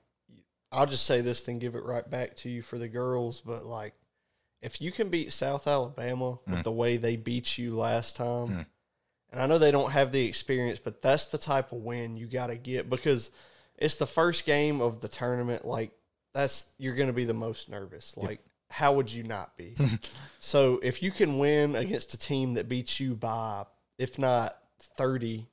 I'll just say this then give it right back to you for the girls, but like if you can beat South Alabama Mm. with the way they beat you last time, and I know they don't have the experience, but that's the type of win you got to get because it's the first game of the tournament. Like that's you're going to be the most nervous. Like how would you not be? <laughs> so if you can win against a team that beats you by if not thirty,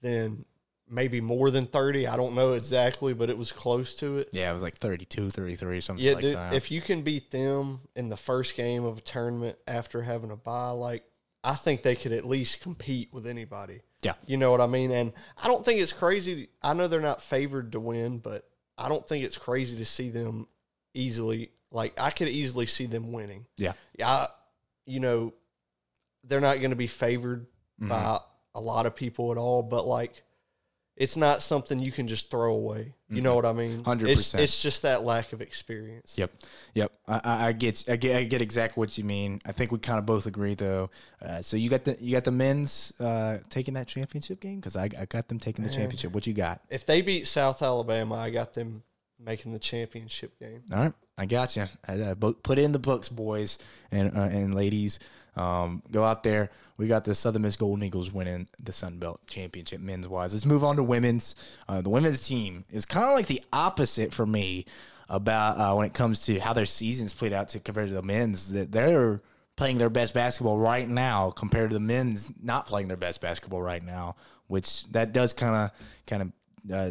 then maybe more than 30. I don't know exactly, but it was close to it. Yeah, it was like 32, 33, something Yeah, like dude, that. if you can beat them in the first game of a tournament after having a bye, like I think they could at least compete with anybody. Yeah. You know what I mean? And I don't think it's crazy. I know they're not favored to win, but I don't think it's crazy to see them easily. Like I could easily see them winning. Yeah. Yeah. You know, they're not going to be favored Mm-hmm. by a lot of people at all, but like, it's not something you can just throw away. You know what I mean? 100%. It's, it's just that lack of experience. Yep, yep. I, I, I get, I get, I get exactly what you mean. I think we kind of both agree, though. Uh, so you got the, you got the men's uh, taking that championship game because I, I got them taking the championship. What you got? If they beat South Alabama, I got them making the championship game. All right, I got you. I, I put it in the books, boys and uh, and ladies. Um, go out there. We got the Southern Miss Golden Eagles winning the Sun Belt Championship men's wise. Let's move on to women's. Uh, the women's team is kind of like the opposite for me about uh, when it comes to how their seasons played out to compared to the men's. That they're playing their best basketball right now compared to the men's not playing their best basketball right now, which that does kind of kind of uh,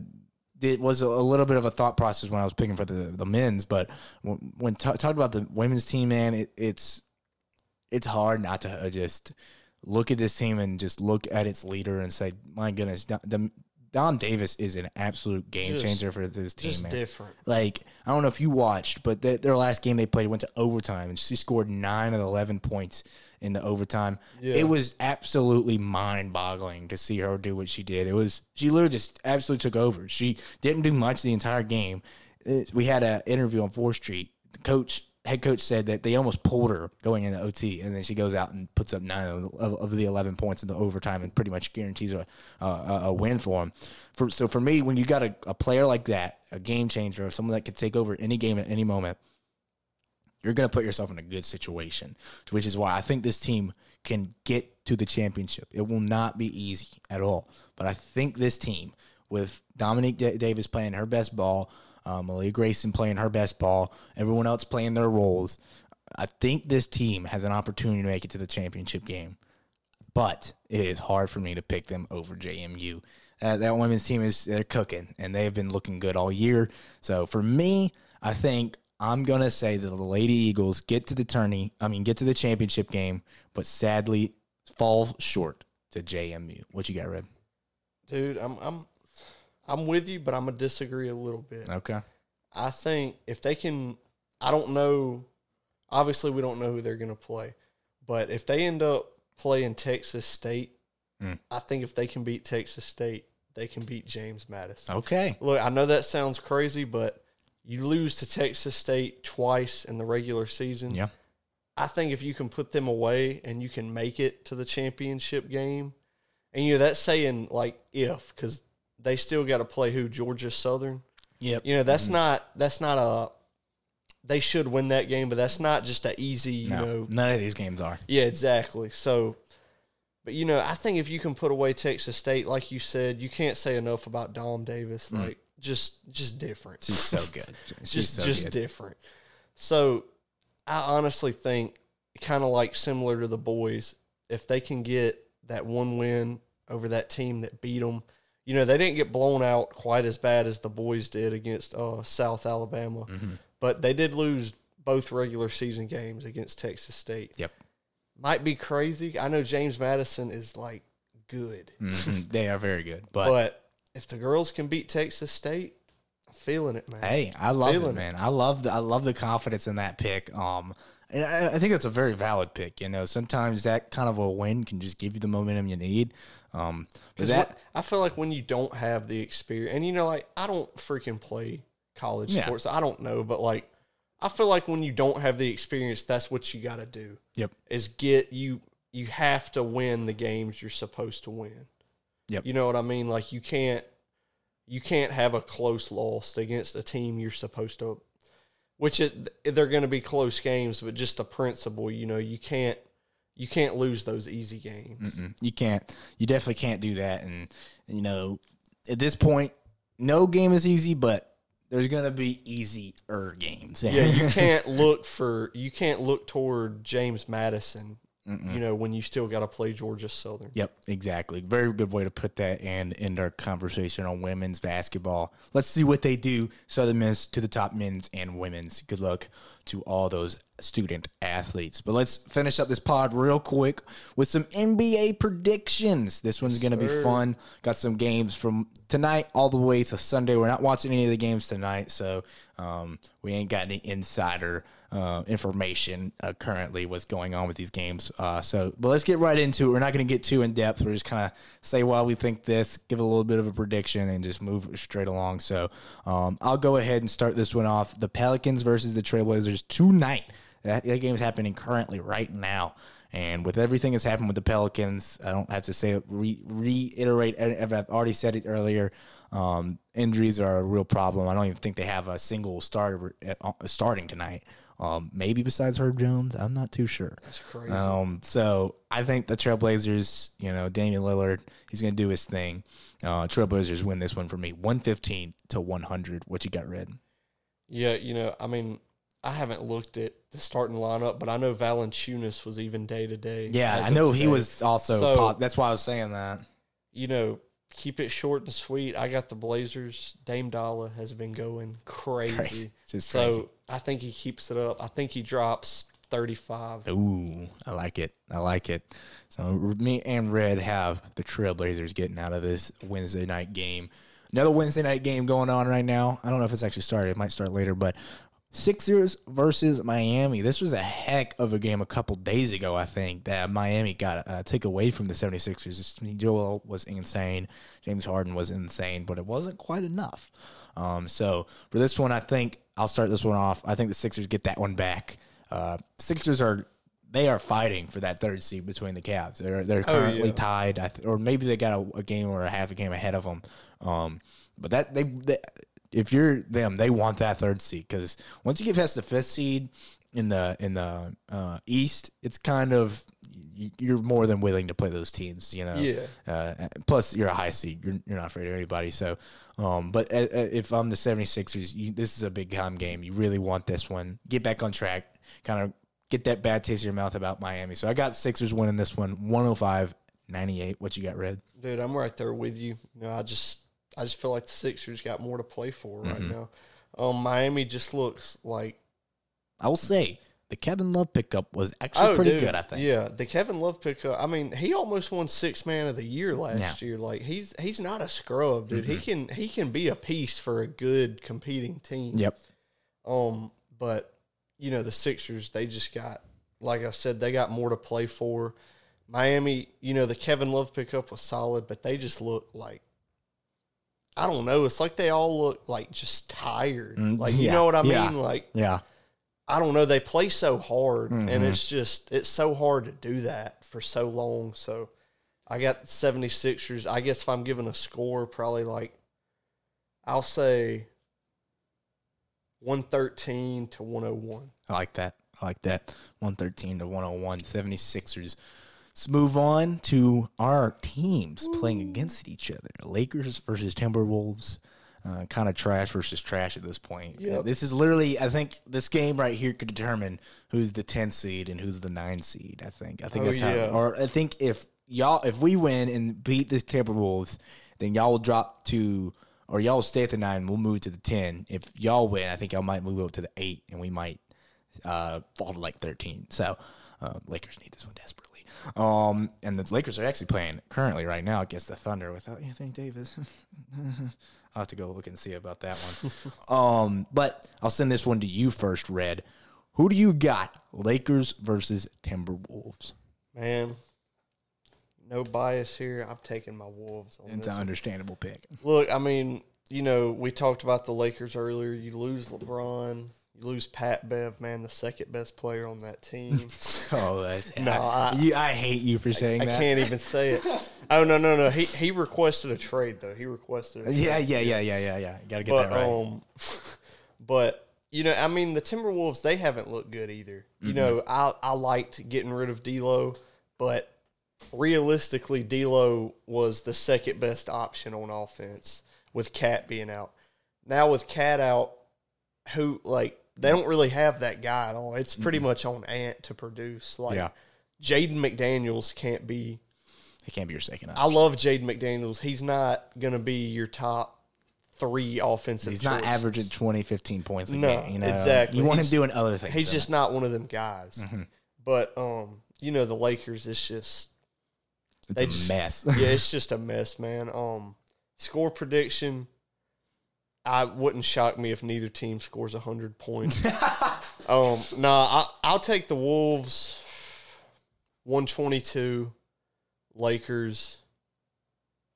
it was a, little bit of a thought process when I was picking for the the men's, but when, when ta talked about the women's team, man, it, it's it's hard not to just look at this team and just look at its leader and say, my goodness, Dom, Dom, Davis is an absolute game Just- changer for this team, Just man. different. Like I don't know if you watched, but their, their last game they played went to overtime, and she scored nine of the eleven points in the overtime. Yeah. It was absolutely mind-boggling to see her do what she did. It was she literally just absolutely took over. She didn't do much the entire game. It- we had an interview on Fourth Street. The coach, head coach, said that they almost pulled her going into OT, and then she goes out and puts up nine of, of, the eleven points in the overtime, and pretty much guarantees a a, win for them. For, so for me, when you got a, a player like that, a game changer, someone that could take over any game at any moment, you're going to put yourself in a good situation, which is why I think this team can get to the championship. It will not be easy at all, but I think this team, with Dominique Da- Davis playing her best ball, um, Malia Grayson playing her best ball, everyone else playing their roles, I think this team has an opportunity to make it to the championship game. But it is hard for me to pick them over JMU. Uh, that women's team is they're cooking, and they've been looking good all year. So for me, I think I'm gonna say that the Lady Eagles get to the tourney. I mean, get to the championship game, but sadly fall short to JMU. What you got, Red? Dude, I'm I'm I'm with you, but I'm gonna disagree a little bit. Okay. I think if they can, I don't know. Obviously, we don't know who they're going to play, but if they end up playing Texas State, Mm. I think if they can beat Texas State, they can beat James Madison. Okay. Look, I know that sounds crazy, but you lose to Texas State twice in the regular season. Yeah. I think if you can put them away and you can make it to the championship game, and you know that's saying like if because they still got to play who Georgia Southern. Yep. You know that's mm-hmm. not that's not a. They should win that game, but that's not just a easy. You No, know. none of these games are. Yeah, exactly. So, but you know, I think if you can put away Texas State, like you said, you can't say enough about Dom Davis. Mm. Like just just different She's so good. <laughs> She's just so just good. different. So I honestly think kind of like similar to the boys, if they can get that one win over that team that beat them, you know, they didn't get blown out quite as bad as the boys did against uh, South Alabama, Mm-hmm. but they did lose both regular season games against Texas State. Yep. Might be crazy. I know James Madison is like good, Mhm. <laughs> They are very good, but but if the girls can beat Texas State, I'm feeling it, man. Hey, I love Feeling it, it. man. I love the I love the confidence in that pick. Um, and I, I think that's a very valid pick. You know, sometimes that kind of a win can just give you the momentum you need. Um, but that what- I feel like when you don't have the experience, and you know, like I don't freaking play college Yeah. sports, I don't know, but like I feel like when you don't have the experience, that's what you got to do yep, is get you. You have to win the games you're supposed to win. Yep. You know what I mean? Like you can't you can't have a close loss against a team you're supposed to. Which is they're going to be close games, but just the principle. You know, you can't you can't lose those easy games. Mm-mm. you can't. You definitely can't do that. And you know, at this point, no game is easy, but there's gonna be easier games. Yeah, you <laughs> can't look for you can't look toward James Madison. You know when you still got to play Georgia Southern. Yep, exactly. Very good way to put that and end our conversation on women's basketball. Let's see what they do. Southern Miss to the top men's and women's. Good luck to all those student athletes. But let's finish up this pod real quick with some NBA predictions. This one's going to be fun. Got some games from tonight all the way to Sunday. We're not watching any of the games tonight, so um, we ain't got any insider uh, information uh, currently what's going on with these games. Uh, so, but let's get right into it. We're not going to get too in depth. We're just kind of say why we think this, give a little bit of a prediction, and just move straight along. So, um, I'll go ahead and start this one off. The Pelicans versus the Trailblazers tonight. That, that game's happening currently right now. And with everything that's happened with the Pelicans, I don't have to say it, re- reiterate. I've already said it earlier. Um, injuries are a real problem. I don't even think they have a single starter at, uh, starting tonight. Um, maybe besides Herb Jones, I'm not too sure. That's crazy. Um, so I think the Trailblazers, you know, Damian Lillard, he's going to do his thing. Uh, Trailblazers win this one for me, 115 to 100. What you got, Red? Yeah, you know, I mean, I haven't looked at the starting lineup, but I know Valanciunas was even day to day. Yeah, I know he was also. So- po- that's why I was saying that. You know, keep it short and sweet. I got the Blazers. Dame Dolla has been going crazy. Crazy. So crazy. I think he keeps it up. I think he drops thirty five. Ooh, I like it. I like it. So me and Red have the Trailblazers getting out of this Wednesday night game. Another Wednesday night game going on right now. I don't know if it's actually started. It might start later, but Sixers versus Miami. This was a heck of a game a couple days ago, I think, that Miami got uh, took away from the 76ers. Joel was insane. James Harden was insane, but it wasn't quite enough. Um, so for this one, I think I'll start this one off. I think the Sixers get that one back. Uh, Sixers are they are fighting for that third seed between the Cavs. They're they're currently yeah. tied, th- or maybe they got a, a game or a half a game ahead of them. Um, but that they, they if you're them, they want that third seed because once you get past the fifth seed in the in the uh, East, it's kind of you're more than willing to play those teams. You know, Yeah. Uh, plus, you're a high seed. You're, you're not afraid of anybody. So, um, but uh, uh, if I'm the 76ers, you, this is a big time game. You really want this one. Get back on track. Kind of get that bad taste in your mouth about Miami. So I got Sixers winning this one 105 98. What you got, Red? Dude, I'm right there with you. You know, I just I just feel like the Sixers got more to play for right Mm-hmm. now. Um, Miami just looks like I will say the Kevin Love pickup was actually pretty Oh, dude, good, I think. Yeah, the Kevin Love pickup. I mean, he almost won six man of the year last Yeah. year. Like he's he's not a scrub, dude. He can he can be a piece for a good competing team. Yep. Um, but you know the Sixers, they just got like I said, they got more to play for. Miami, you know, the Kevin Love pickup was solid, but they just look like I don't know. It's like they all look like just tired. Mm, like you yeah, know what I yeah. mean? Like Yeah. I don't know. They play so hard, Mhm. and it's just it's so hard to do that for so long. So I got the 76ers. I guess if I'm giving a score, probably like I'll say 113 to 101. I like that. I like that. 113 to 101, 76ers. Let's move on to our teams playing against each other. Lakers versus Timberwolves. Uh, kind of trash versus trash at this point. Yep. This is literally, I think, this game right here could determine who's the 10 seed and who's the 9 seed. I think. I think Oh, that's yeah. how. Or I think if y'all, if we win and beat this Timberwolves, then y'all will drop to, or y'all will stay at the 9. We'll move to the 10. If y'all win, I think y'all might move up to the 8, and we might uh, fall to like 13. So uh, Lakers need this one desperately. Um, and the Lakers are actually playing currently right now against the Thunder without Anthony Davis. <laughs> I'll have to go look and see about that one. <laughs> um, but I'll send this one to you first, Red. Who do you got? Lakers versus Timberwolves. Man, no bias here. I'm taking my Wolves on It's this. an one. understandable pick. Look, I mean, you know, we talked about the Lakers earlier. You lose LeBron, you lose Pat Bev, man, the second best player on that team. <laughs> Oh, that's <laughs> No, I, I- you, I hate you for saying I that. I can't even say it. <laughs> Oh no, no, no. He he requested a trade though. He requested. A Yeah, trade. yeah, yeah, yeah, yeah, yeah. Got to get But that right. um, but you know, I mean, the Timberwolves they haven't looked good either. Mm-hmm. You know, I I liked getting rid of D'Lo, but realistically, D'Lo was the second best option on offense with KAT being out. Now with KAT out, who like they don't really have that guy at all. It's pretty much on Ant to produce. Like Yeah. Jaden McDaniels can't be He can't be your second I love Jaden McDaniels. He's not going to be your top three offensive. He's not averaging 20, 15 points a No, game. You know? exactly. You want He's- him doing other things. He's just not one of them guys. Mm-hmm. But um, you know, the Lakers. It's just it's a just- mess. yeah, it's <laughs> just a mess, man. Um, score prediction. I wouldn't shock me if neither team scores hundred points. <laughs> um, nah, I, I'll take the Wolves. One twenty-two, Lakers.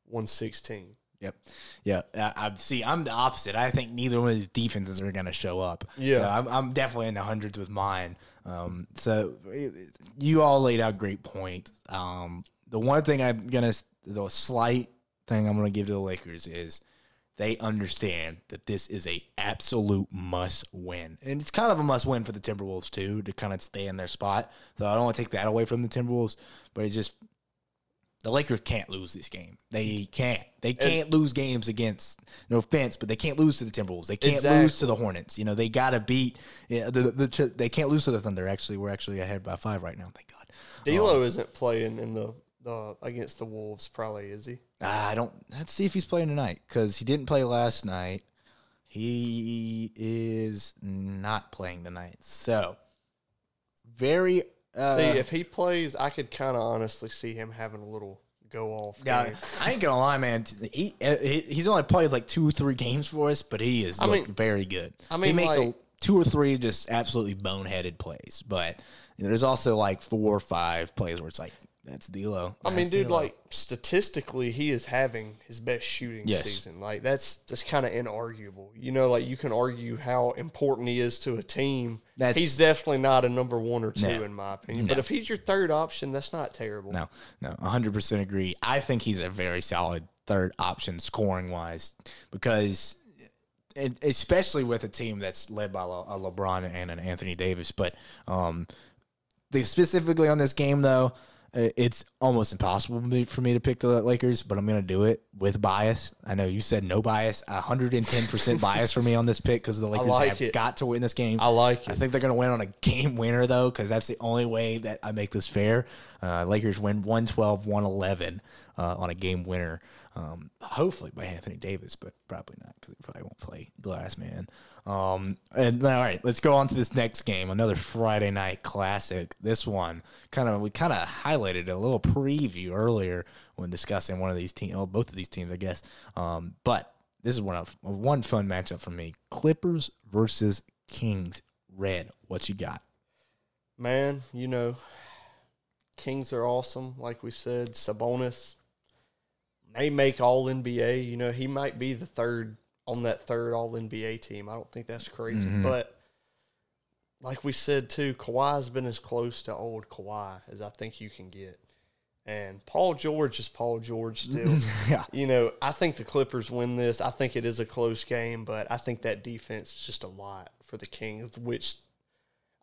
One sixteen. Yep. Yeah. I, I see. I'm the opposite. I think neither one of these defenses are going to show up. Yeah. So I'm, I'm definitely in the hundreds with mine. Um, so you all laid out great points. Um, the one thing I'm gonna, the slight thing I'm gonna give to the Lakers is they understand that this is a absolute must win, and it's kind of a must win for the Timberwolves too to kind of stay in their spot. So I don't want to take that away from the Timberwolves, but it just the Lakers can't lose this game. They can't. They can't lose games against. No offense, but they can't lose to the Timberwolves. They can't lose to the Hornets. You know, they got to beat. Yeah, the, the, the, they can't lose to the Thunder. Actually, we're actually ahead by five right now. Thank God. D'Lo um, isn't playing in the the against the Wolves. Probably is he? I don't. Let's see if he's playing tonight because he didn't play last night. He is not playing tonight. So very. Uh, see, if he plays, I could kind of honestly see him having a little go off. Yeah, game. I ain't gonna lie, man. He, uh, he's only played like two or three games for us, but he is I mean- very good. I mean, he makes a, two or three just absolutely boneheaded plays, but there's also like four or five plays where it's like that's D'Lo. I mean, That's dude, D'Lo. like statistically, he is having his best shooting Yes. season. Like that's that's kind of inarguable. You know, like you can argue how important he is to a team. That's- he's definitely not a number one or two No. in my opinion. But if he's your third option, that's not terrible. no, no, 100 percent agree. I think he's a very solid third option scoring wise because. And especially with a team that's led by a LeBron and an Anthony Davis, but um, the, specifically on this game though, it's almost impossible for me- to pick the Lakers, but I'm gonna do it with bias. I know you said no bias, 110 percent bias for me on this pick because the <laughs> Lakers like have it. got to win this game. I like it. I think they're gonna win on a game winner though, because that's the only way that I make this fair. Uh, Lakers win 112, 111 uh, on a game winner. Um, hopefully by Anthony Davis, but probably not because he probably won't play Glass Man. Um, and all right, let's go on to this next game, another Friday night classic. This one kind of we kind of highlighted a little preview earlier when discussing one of these teams, well, both of these teams, I guess. Um, but this is one of one fun matchup for me: Clippers versus Kings. Red, what you got? Man, you know, Kings are awesome. Like we said, Sabonis may make All NBA. You know, he might be the third on that third All NBA team. I don't think that's crazy, Mm-hmm. but like we said too, Kawhi's been as close to old Kawhi as I think you can get. And Paul George is Paul George still. <laughs> Yeah. You know, I think the Clippers win this. I think it is a close game, but I think that defense is just a lot for the Kings, which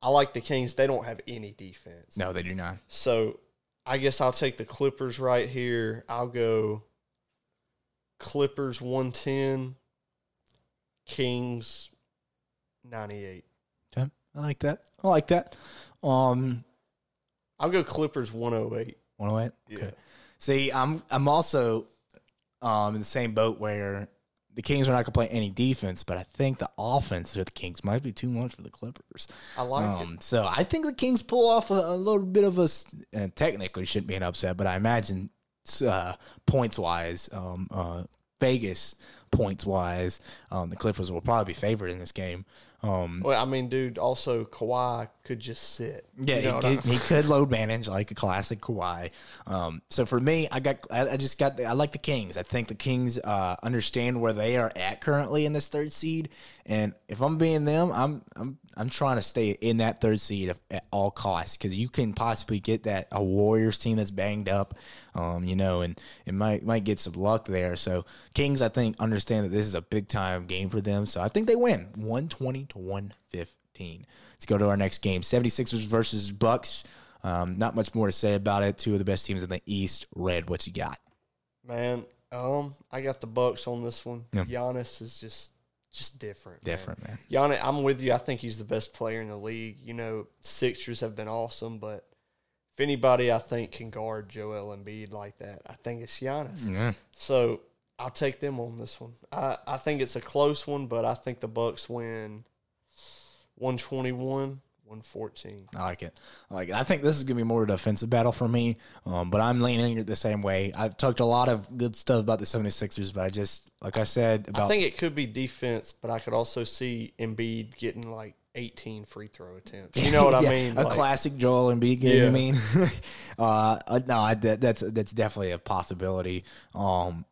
I like the Kings. They don't have any defense. No, they do not. So I guess I'll take the Clippers right here. I'll go Clippers 110, Kings 98. Okay. I like that. I like that. Um, I'll go Clippers 108. 108. Yeah. Okay. See, I'm I'm also um in the same boat where the Kings are not going to play any defense, but I think the offense of the Kings might be too much for the Clippers. I like it. Um, so I think the Kings pull off a, a little bit of a, and technically shouldn't be an upset, but I imagine uh, points wise, um, uh, Vegas points wise, um, the Clippers will probably be favored in this game. Um, Well, I mean, dude, also Kawhi could just sit. yeah, You know he, could, he <laughs> could load manage like a classic Kawhi. Um, so for me, I got, I, I just got, the, I like the Kings. I think the Kings uh, understand where they are at currently in this third seed, and if I'm being them, I'm, I'm, I'm trying to stay in that third seed at, at all costs because you can possibly get that a Warriors team that's banged up, um, you know, and it might, might get some luck there. So Kings, I think, understand that this is a big time game for them. So I think they win 120 to 115. Let's go to our next game 76ers versus Bucks. Um, not much more to say about it. Two of the best teams in the East. Red, what you got? Man, um, I got the Bucks on this one. Yeah. Giannis is just just different. man. Different, man. Giannis, I'm with you. I think he's the best player in the league. You know, Sixers have been awesome, but if anybody I think can guard Joel Embiid like that, I think it's Giannis. Yeah. So I'll take them on this one. I, I think it's a close one, but I think the Bucks win 121, 114. I like it. I like it. I think this is gonna be more of a defensive battle for me. Um, but I'm leaning it the same way. I've talked a lot of good stuff about the 76ers, but I just like I said about I think it could be defense, but I could also see Embiid getting like 18 free throw attempts. You know <laughs> what I mean? A Like, classic Joel Embiid game. Yeah. I mean, uh, <laughs> uh, no, I, that, that's that's definitely a possibility. Um,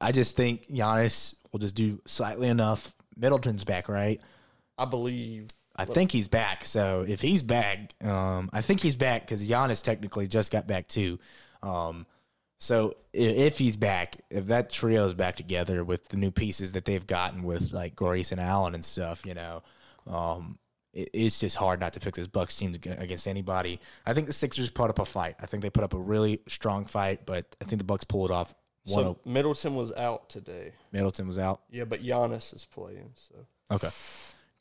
I just think Giannis will just do slightly enough. Middleton's back, right? I believe. I think he's back. So if he's back, um, I think he's back because Giannis technically just got back too. Um, so if he's back, if that trio is back together with the new pieces that they've gotten with like Grayson Allen and stuff, you know, um, it, it's just hard not to pick this Bucks team against anybody. I think the Sixers put up a fight. I think they put up a really strong fight, but I think the Bucks pulled it off. One So Middleton was out today. Middleton was out. Yeah, but Giannis is playing. So Okay.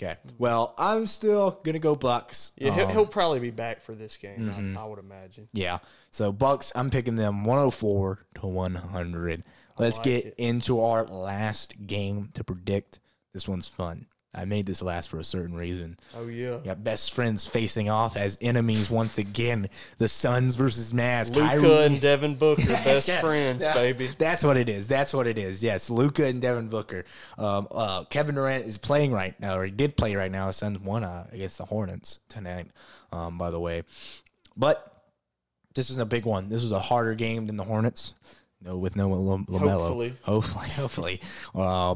Okay. Well, I'm still gonna go Bucks. yeah, he'll, Um, he'll probably be back for this game. Mm-hmm. I, I would imagine. Yeah. So Bucks, I'm picking them 104 to 100. Let's like get it. into our last game to predict. This one's fun. I made this last for a certain reason. Oh yeah. Got best friends facing off as enemies once again. The Suns versus Mavs. Luka Kyrie- and Devin Booker, <laughs> best Yeah, friends, yeah. baby. That's what it is. That's what it is. Yes, Luka and Devin Booker. Um, uh, Kevin Durant is playing right now, or he did play right now. Suns won uh, against the Hornets tonight. Um, by the way, but this was a big one. This was a harder game than the Hornets. No, with no Lam- LaMelo. Hopefully. hopefully, <laughs> hopefully. Uh,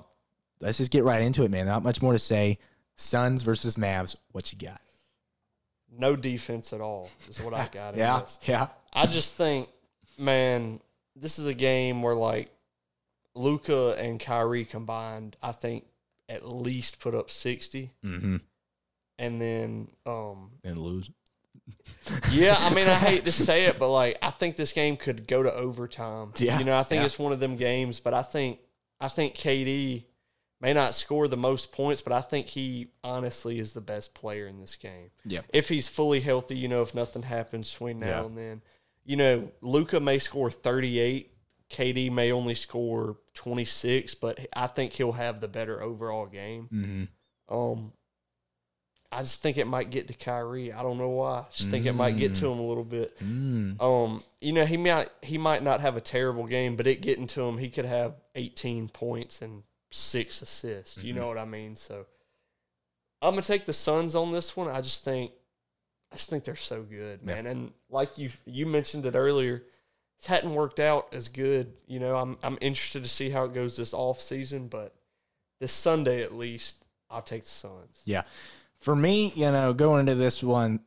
let's just get right into it, man. Not much more to say. Suns versus Mavs. What you got? No defense at all is what I <laughs> got. Yeah, yeah. I just think, man, this is a game where like Luka and Kyrie combined, I think at least put up sixty, Mm-hmm. and then um, And lose. yeah, I mean, I hate to <laughs> say it, but like, I think this game could go to overtime. Yeah, you know, I think yeah. it's one of them games, but I think I think KD may not score the most points, but I think he honestly is the best player in this game. Yeah. If he's fully healthy, you know, if nothing happens between now Yeah. and then, you know, Luka may score thirty eight. KD may only score 26, but I think he'll have the better overall game. Mm-hmm. Um, I just think it might get to Kyrie. I don't know why. I just think it might get to him a little bit. Mm. Um, you know, he might he might not have a terrible game, but it getting to him, he could have 18 points and six assists. You mm-hmm. know what I mean? So I'm gonna take the Suns on this one. I just think I just think they're so good, Yeah. man. And like you you mentioned it earlier, it hadn't worked out as good. You know, I'm I'm interested to see how it goes this off season, but this Sunday at least, I'll take the Suns. Yeah. For me, you know, going into this one,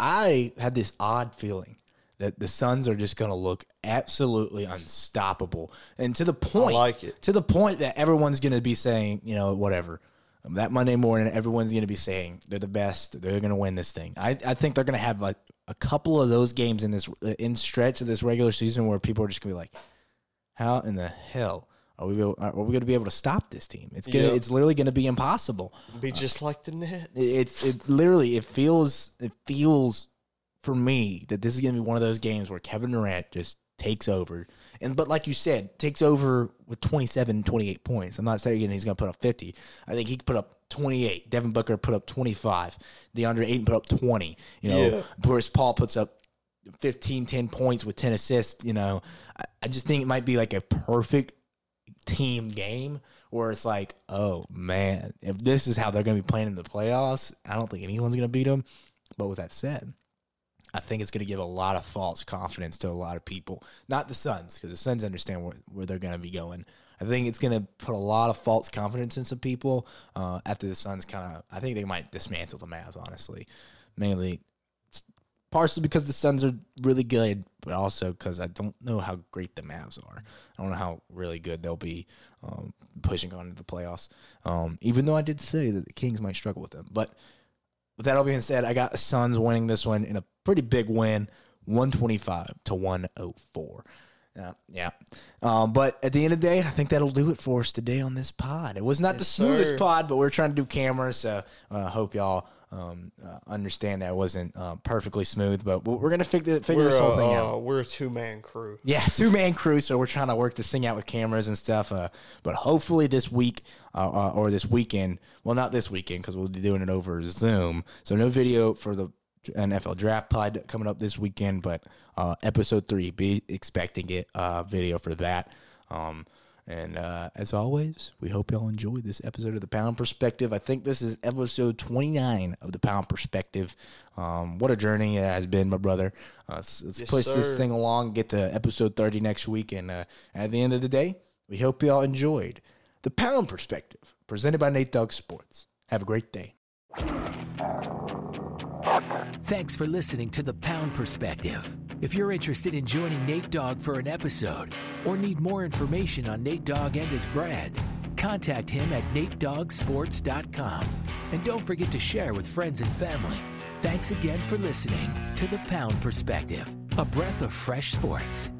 I had this odd feeling that the Suns are just going to look absolutely unstoppable. And to the point, like it. to the point that everyone's going to be saying, you know, whatever. Um, That Monday morning, everyone's going to be saying they're the best. They're going to win this thing. I, I think they're going to have like a couple of those games in this in stretch of this regular season where people are just going to be like, "How in the hell are we able- are we going to be able to stop this team? It's gonna, Yeah. it's literally going to be impossible." Be just like the Nets. it's it literally it feels it feels for me that this is gonna be one of those games where Kevin Durant just takes over. And but like you said takes over with 27 28 points. I'm not saying he's gonna put up 50 i think he could put up 28 devin booker put up 25 deandre ayton put up 20 you know Yeah. Chris Paul puts up 15 10 points with 10 assists you know. I, I just think it might be like a perfect team game where it's like, oh man, if this is how they're going to be playing in the playoffs, I don't think anyone's going to beat them. But with that said, I think it's going to give a lot of false confidence to a lot of people. Not the Suns, because the Suns understand where, where they're going to be going. I think it's going to put a lot of false confidence in some people uh, after the Suns kind of. I think they might dismantle the Mavs, honestly. Mainly, partially because the Suns are really good, but also because I don't know how great the Mavs are. I don't know how really good they'll be um, pushing on to the playoffs. Um, even though I did say that the Kings might struggle with them, but with that all being said, I got the Suns winning this one in a pretty big win, one twenty five to one oh four. Yeah, yeah. Um, but at the end of the day, I think that'll do it for us today on this pod. It was not the smoothest sir. pod, but we're trying to do cameras, so I uh, hope y'all um, uh, understand that wasn't uh, perfectly smooth, but we're gonna figure, figure We're this whole a, thing uh, out. we're a two man crew. Yeah, <laughs> two man crew, so we're trying to work this thing out with cameras and stuff. Uh, but hopefully this week uh, uh, or this weekend, well, not this weekend because we'll be doing it over Zoom. So no video for the NFL Draft Pod coming up this weekend, but uh, episode three, be expecting it uh, video for that. Um, and uh, as always, we hope y'all enjoyed this episode of the Pound Perspective. I think this is episode 29 of the Pound Perspective. Um, what a journey it has been, my brother. Uh, let's let's Yes, push this thing along, get to episode 30 next week. And uh, at the end of the day, we hope y'all enjoyed the Pound Perspective presented by Nate Dogg Sports. Have a great day. Thanks for listening to The Pound Perspective. If you're interested in joining Nate Dogg for an episode or need more information on Nate Dogg and his brand, contact him at natedoggsports.com. And don't forget to share with friends and family. Thanks again for listening to The Pound Perspective, a breath of fresh sports.